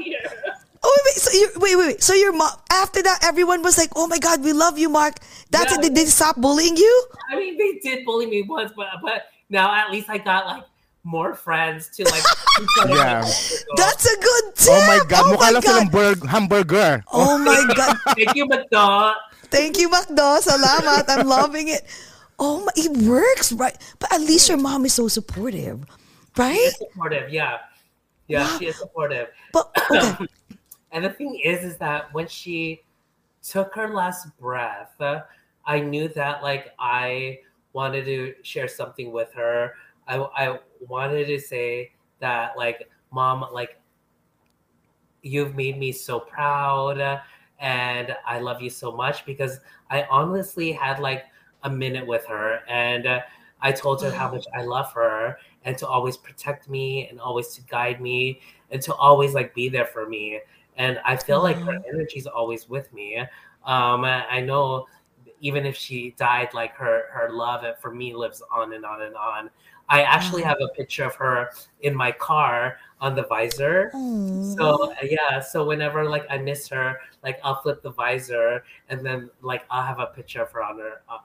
Oh wait, wait, so you wait, wait, wait. So your mom after that, everyone was like, "Oh my God, we love you, Marc." That's Yeah. it. Did they stop bullying you? I mean, they did bully me once, but but now at least I got like more friends to like. be part of my Yeah. That's a good tip. Oh my God, Oh mukha my lang silang God. burg- hamburger. Oh my God. Thank you, McDo. Thank you, Macdo. Salamat. I'm loving it. Oh my, it works, right? But at least your mom is so supportive, right? Supportive, yeah, yeah, she is supportive. But okay, And the thing is, is that when she took her last breath, I knew that like I wanted to share something with her. I, I wanted to say that like, mom, like, you've made me so proud and I love you so much because I honestly had like a minute with her and uh, I told her how much I love her and to always protect me and always to guide me and to always like be there for me and I feel like her energy is always with me. Um, I I know even if she died, like her her love for me lives on and on and on. I actually have a picture of her in my car on the visor. So yeah, so whenever like I miss her, like I'll flip the visor and then like I'll have a picture of her on her uh,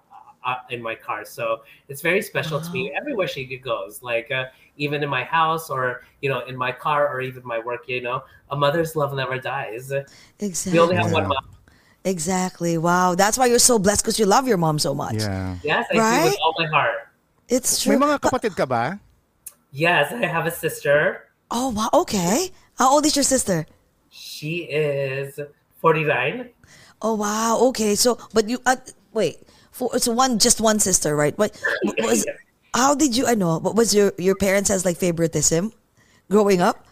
uh, in my car. So it's very special to me everywhere she goes. Like uh, even in my house or you know in my car or even my work. You know, a mother's love never dies. exactly We only exactly. have one mom. Exactly. Wow. That's why you're so blessed because you love your mom so much. Yeah. Yes, I do with all my heart. It's May true. mga kapatid ka ba? Yes, I have a sister. Oh wow. Okay. How old is your sister? She is forty nine. Oh wow. Okay. So, but you uh, wait. For so one, just one sister, right? What was? How did you? I know. What was your your parents has like favoritism, growing up?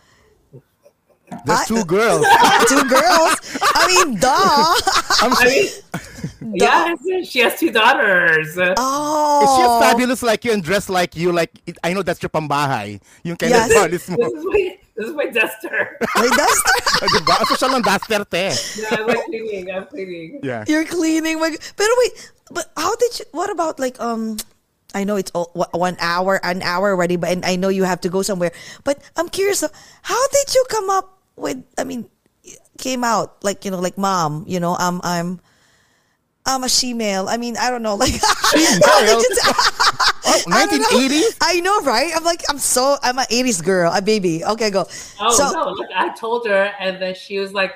There's I- two girls. Two girls. I mean, duh. I'm I mean, Yes, she has two daughters. Oh. Is she fabulous like you and dressed like you? Like I know that's your pambahay. Yung kind Yes. of promise. This is my, this is my duster. May duster. Ah, diba? Social ng duster, te. Yeah, I'm like cleaning. I'm cleaning. Yeah. You're cleaning. My, pero wait, but how did you? What about like um? I know it's all, wha- one hour, an hour already, but and I know you have to go somewhere. But I'm curious, how did you come up with? I mean, came out like you know, like mom. You know, I'm I'm. I'm a she-male. I mean, I don't know. Like, how did you- Oh, I know. I know, right? I'm like, I'm so, I'm an 80s girl, a baby. Okay, go. Oh so, no! Look, I told her, and then she was like,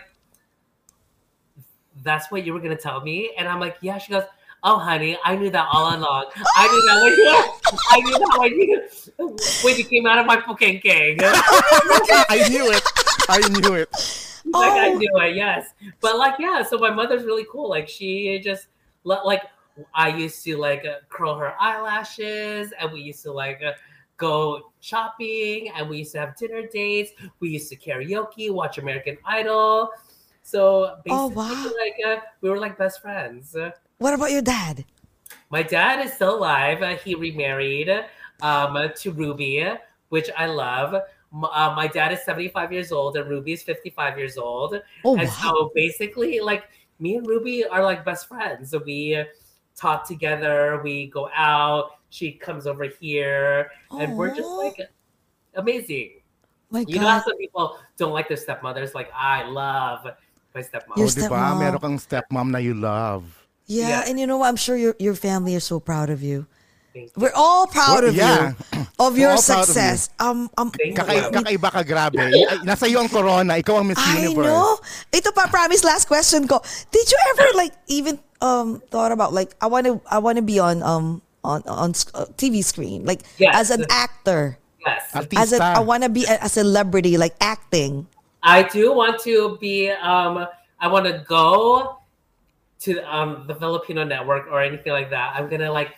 "That's what you were gonna tell me," and I'm like, "Yeah." She goes, "Oh, honey, I knew that all along. I knew that when you, I knew that when you, when you came out of my pukengkeng. I knew it. I knew it. like I Oh. knew it, yes. But like, yeah. So my mother's really cool. Like she just li- like I used to like uh, curl her eyelashes, and we used to like uh, go shopping, and we used to have dinner dates. We used to karaoke, watch American Idol. So basically, Oh, wow. like uh, we were like best friends. What about your dad? My dad is still alive. Uh, he remarried um, to Ruby, which I love. M- Uh, my dad is 75 years old and Ruby is 55 years old. Oh, and wow. so basically, like me and Ruby are like best friends. So we talk together, we go out, she comes over here, and we're just like amazing. My You know how some people don't like their stepmothers? Like, I love my stepmom. Your Oh, diba? stepmom. Meron kang stepmom na you love. Yeah, Yeah. and you know what? I'm sure your your family is so proud of you. You. We're all proud Well, of yeah. you, of We're your all proud of you. success. Um, um, Thank Kakay, you. kakaiba ka, grabe. Ay, Nasa iyo ang corona. Ikaw ang Miss I Universe. know. Ito pa, promise, last question ko. Did you ever like even um thought about like I want to I want to be on um on on uh, TV screen like Yes. as an actor, Yes. as a, Artista. I want to be a, a celebrity like acting. I do want to be. Um, I want to go to um, the Filipino network or anything like that. I'm gonna like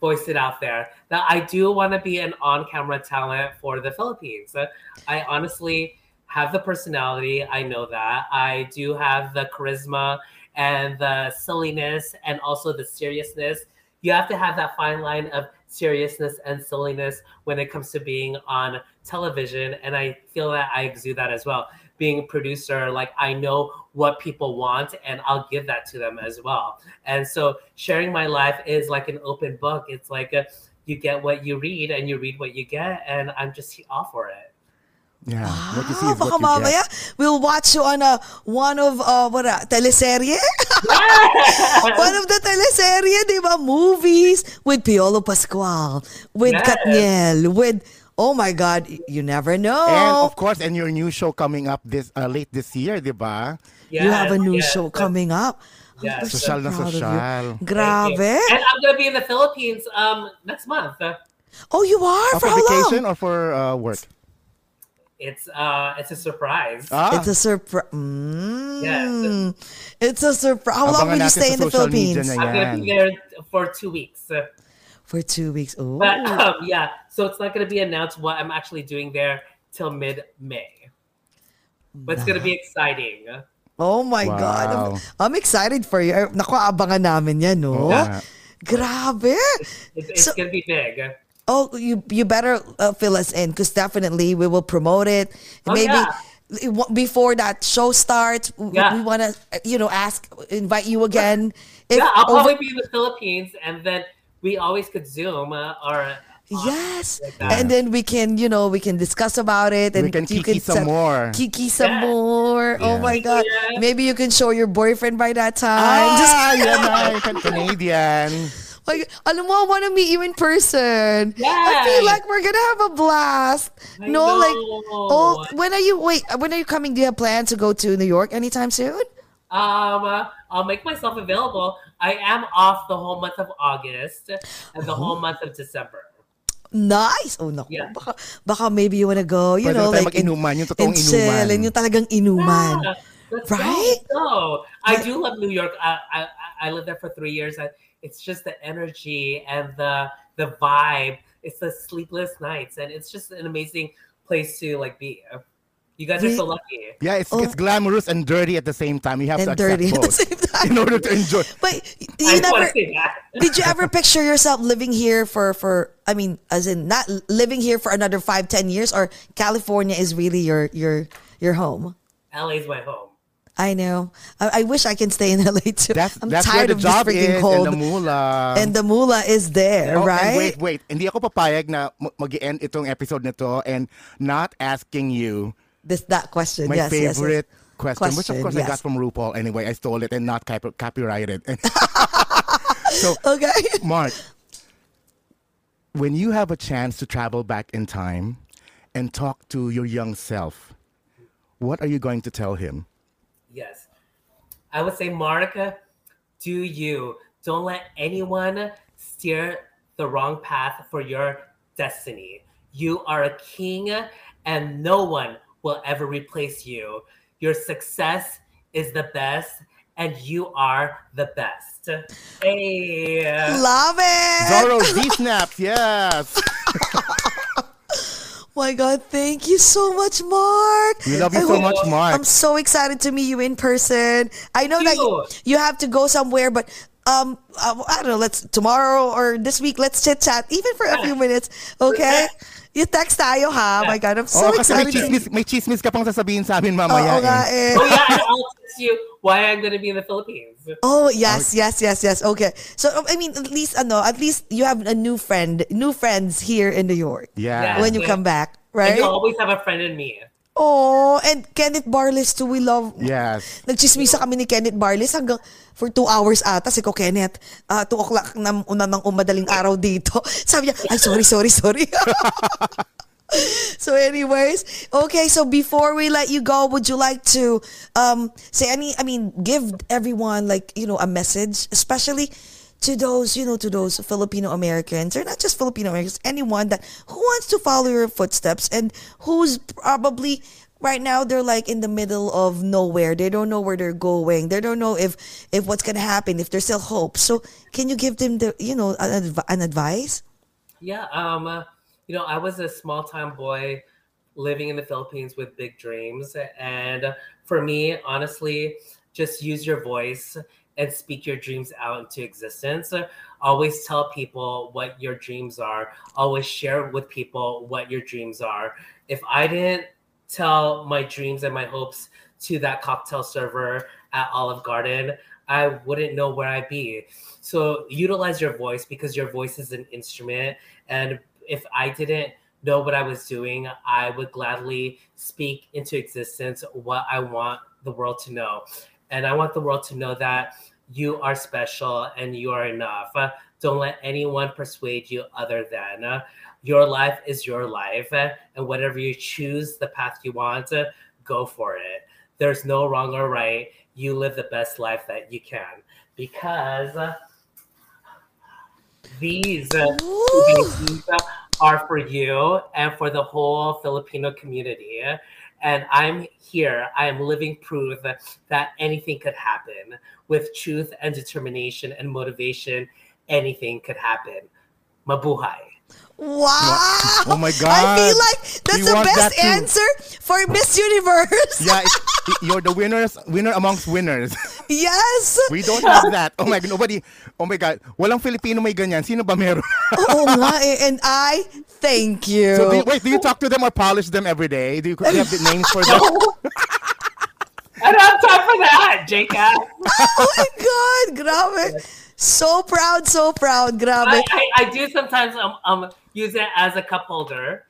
voice it out there that I do want to be an on-camera talent for the Philippines. Uh, I honestly have the personality. I know that I do have the charisma and the silliness and also the seriousness. You have to have that fine line of seriousness and silliness when it comes to being on television, and I feel that I exude that as well being a producer, like I know what people want and I'll give that to them as well. And so sharing my life is like an open book. It's like a, you get what you read and you read what you get, and I'm just all for it. Yeah. What you see is what you get. we'll watch you on a one of uh what a teleserye. one of the teleserye, di ba? Movies with Piolo Pascual, with Yes. KathNiel, with oh my God, you never know. And of course, and your new show coming up this uh, late this year, di ba? you have a new yes. show coming up. Yes. we're so na proud of you. social. Grabe. And I'm gonna be in the Philippines um next month. Oh, you are? Uh, for for how vacation long? or for uh, work? It's uh it's a surprise. Ah, It's a surprise. Mm. Yes. It's a surprise. How long will you stay in the Philippines? I'm gonna be there for two weeks. For two weeks. Oh. But um, yeah, so it's not gonna be announced what I'm actually doing there till mid May. But it's gonna be exciting. Oh my Wow. God. I'm, I'm excited for you. Naku, abangan namin yan, no? Oo nga. Grabe. It's, it's So- gonna be big. Oh, you you better uh, fill us in because definitely we will promote it. Oh, Maybe yeah. before that show starts, w- Yeah. we want to, you know, ask, invite you again. If yeah, I'll over- probably be in the Philippines, and then we always could Zoom uh, or Yes. like. And then we can, you know, we can discuss about it and We can you kiki some set- more. Kiki some Yeah. more. Oh my God. Yeah. Maybe you can show your boyfriend by that time. Just- Ah, yan na. Can- Canadian. Like, alam mo, I want to meet you in person. I feel like we're gonna have a blast. I no, like, oh, when are you? Wait, when are you coming? Do you have plans to go to New York anytime soon? Um, uh, I'll make myself available. I am off the whole month of August and the oh. whole month of December. Nice. Oh, naku. Yeah. Baka, baka maybe you wanna go, you Pwede know, na tayo like, in, mag-inuman, yung totoong in chill, inuman. and yung talagang inuman. Yeah, let's Right? go. go. I do love New York. I, I I lived there for three years. I, it's just the energy and the the vibe. It's the sleepless nights, and it's just an amazing place to like be. Uh, You guys are so lucky. Yeah, it's, oh. it's glamorous and dirty at the same time. You have Oh. And to accept dirty at the same time. in order to enjoy. But you just want never to say that. did you ever picture yourself living here for for I mean as in not living here for another five ten years or California is really your your your home? LA's my home. I know. I, I wish I can stay in LA too. That's I'm that's tired where the of this job freaking is cold. and the moolah. And the moolah is there, Oh, and right? wait, wait. Hindi ako papayag na mag-end itong episode nito and not asking you This that question. my yes, yes, yes. favorite question, which of Question, course I got from RuPaul anyway. I stole it and not copy- copyrighted. It. So, Okay. Marc, when you have a chance to travel back in time and talk to your young self, what are you going to tell him? Yes. I would say, Marc, do you. Don't let anyone steer the wrong path for your destiny. You are a king, and no one will ever replace you. Your success is the best, and you are the best. Hey. Love it. Zorro Z snaps, yes. my God, thank you so much, Marc. We love you I so hope- much, Marc. I'm so excited to meet you in person. I know that you, you have to go somewhere, but um, uh, I don't know. Let's tomorrow or this week. Let's chit chat, even for a few minutes. Okay. You text tayo ha. My God, I'm so oh, kasi may excited. to- chismis, may chismis ka pang sasabihin sa amin Oo mamaya. nga eh. eh. Oh, yeah, and I'll text you why I'm going to be in the Philippines. Oh yes, yes, yes, yes. Okay. So I mean, at least ano, at least you have a new friend, new friends here in New York Yeah. when you come back, And right? you always have a friend in me. Oh, and Kenneth Barles too. We love. Yes. Nagchismisa kami ni Kenneth Barles hanggang for two hours ata. Si ko, Kenneth, uh, two o'clock na una ng umadaling araw dito. Sabi niya, ay, sorry, sorry, sorry. so anyways, okay, so before we let you go, would you like to um, say any, I mean, give everyone like, you know, a message, especially to those, you know, to those Filipino Americans, or not just Filipino Americans, anyone that who wants to follow your footsteps and who's probably right now they're like in the middle of nowhere. They don't know where they're going. They don't know if if what's gonna happen. If there's still hope. So can you give them the, you know, an, an advice? Yeah, um, uh, you know, I was a small town boy living in the Philippines with big dreams. And for me, honestly, just use your voice and speak your dreams out into existence. Always tell people what your dreams are. Always share with people what your dreams are. If I didn't tell my dreams and my hopes to that cocktail server at Olive Garden, I wouldn't know where I'd be. So utilize your voice because your voice is an instrument. And if I didn't know what I was doing, I would gladly speak into existence what I want the world to know. And I want the world to know that you are special and you are enough. Uh, Don't let anyone persuade you other than uh, your life is your life. uh, And whatever you choose, the path you want, uh, go for it. There's no wrong or right. You live the best life that you can because these uh, these are for you and for the whole Filipino community. And I'm here. I am living proof that anything could happen with truth and determination and motivation. Anything could happen. Mabuhay. Wow! Oh my God! I feel like that's We the best that answer for Miss Universe. Yeah, it, it- you're the winners, winner amongst winners. yes. We don't have that. Oh my God, nobody. Oh my God, walang Filipino may ganyan. Sino ba meron? Oo nga eh. And I thank you. so do you, wait, do you talk to them or polish them every day? Do you, do you have the names for them? I don't have time for that, Jacob. oh my God! Grabe. So proud, so proud. Grabe. I, I, I do sometimes um, um use it as a cup holder.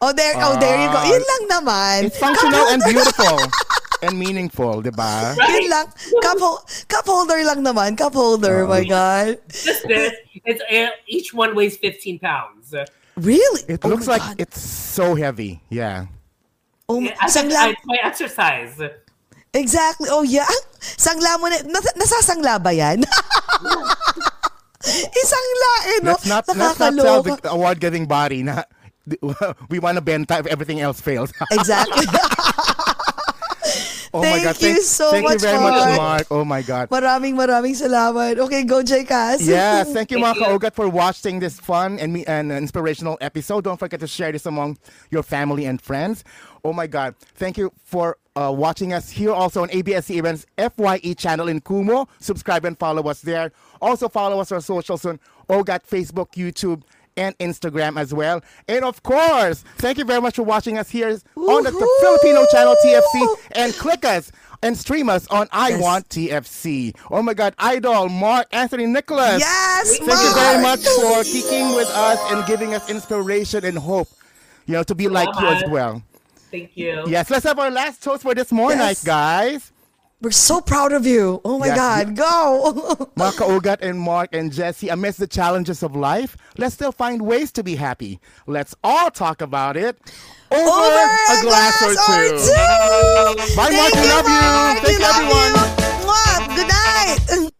Oh, there, oh, there you go. Ah. Yun lang naman. It's functional and beautiful and meaningful, di ba? Yun lang. Cup, hol- cup holder lang naman. Cup holder. my God. Just this. It's uh, each one weighs 15 pounds. Really? It Oh looks like God. it's so heavy. Yeah. Oh, I think sangla. it's my exercise. Exactly. Oh, yeah. Sangla mo na. Nas, nasasangla ba yan? Isangla eh, no? Let's not let's not tell Nakakaloka. the award-giving body na we want to bend if everything else fails. Exactly. oh Thank Thank God. Thank you so thank much, you very much, Marc. Marc. Oh my God. Maraming maraming salamat. Okay, go J Cass. Yes, thank you, Thank Marc. Ogat, for watching this fun and me and inspirational episode. Don't forget to share this among your family and friends. Oh my God! Thank you for uh, watching us here also on ABS-CBN's FYE channel in Kumu. Subscribe and follow us there. Also follow us on socials on Ogat Facebook, YouTube. And Instagram as well. And of course, thank you very much for watching us here on the, the Filipino channel TFC. And click us and stream us on I Yes. Want TFC. Oh my God, Idol, Marc Anthony Nicolas. Yes, Thank you very much for kicking with us and giving us inspiration and hope, you know, to be like you as well. Thank you. Yes, let's have our last toast for this morning, Yes. guys. We're so proud of you. Oh my yes, God, go. Mark Ogat and Mark and Jesse, amidst the challenges of life, let's still find ways to be happy. Let's all talk about it over, over a, glass, glass or, two. or two. Bye, Marc. We love you. Thank you, everyone. Good night.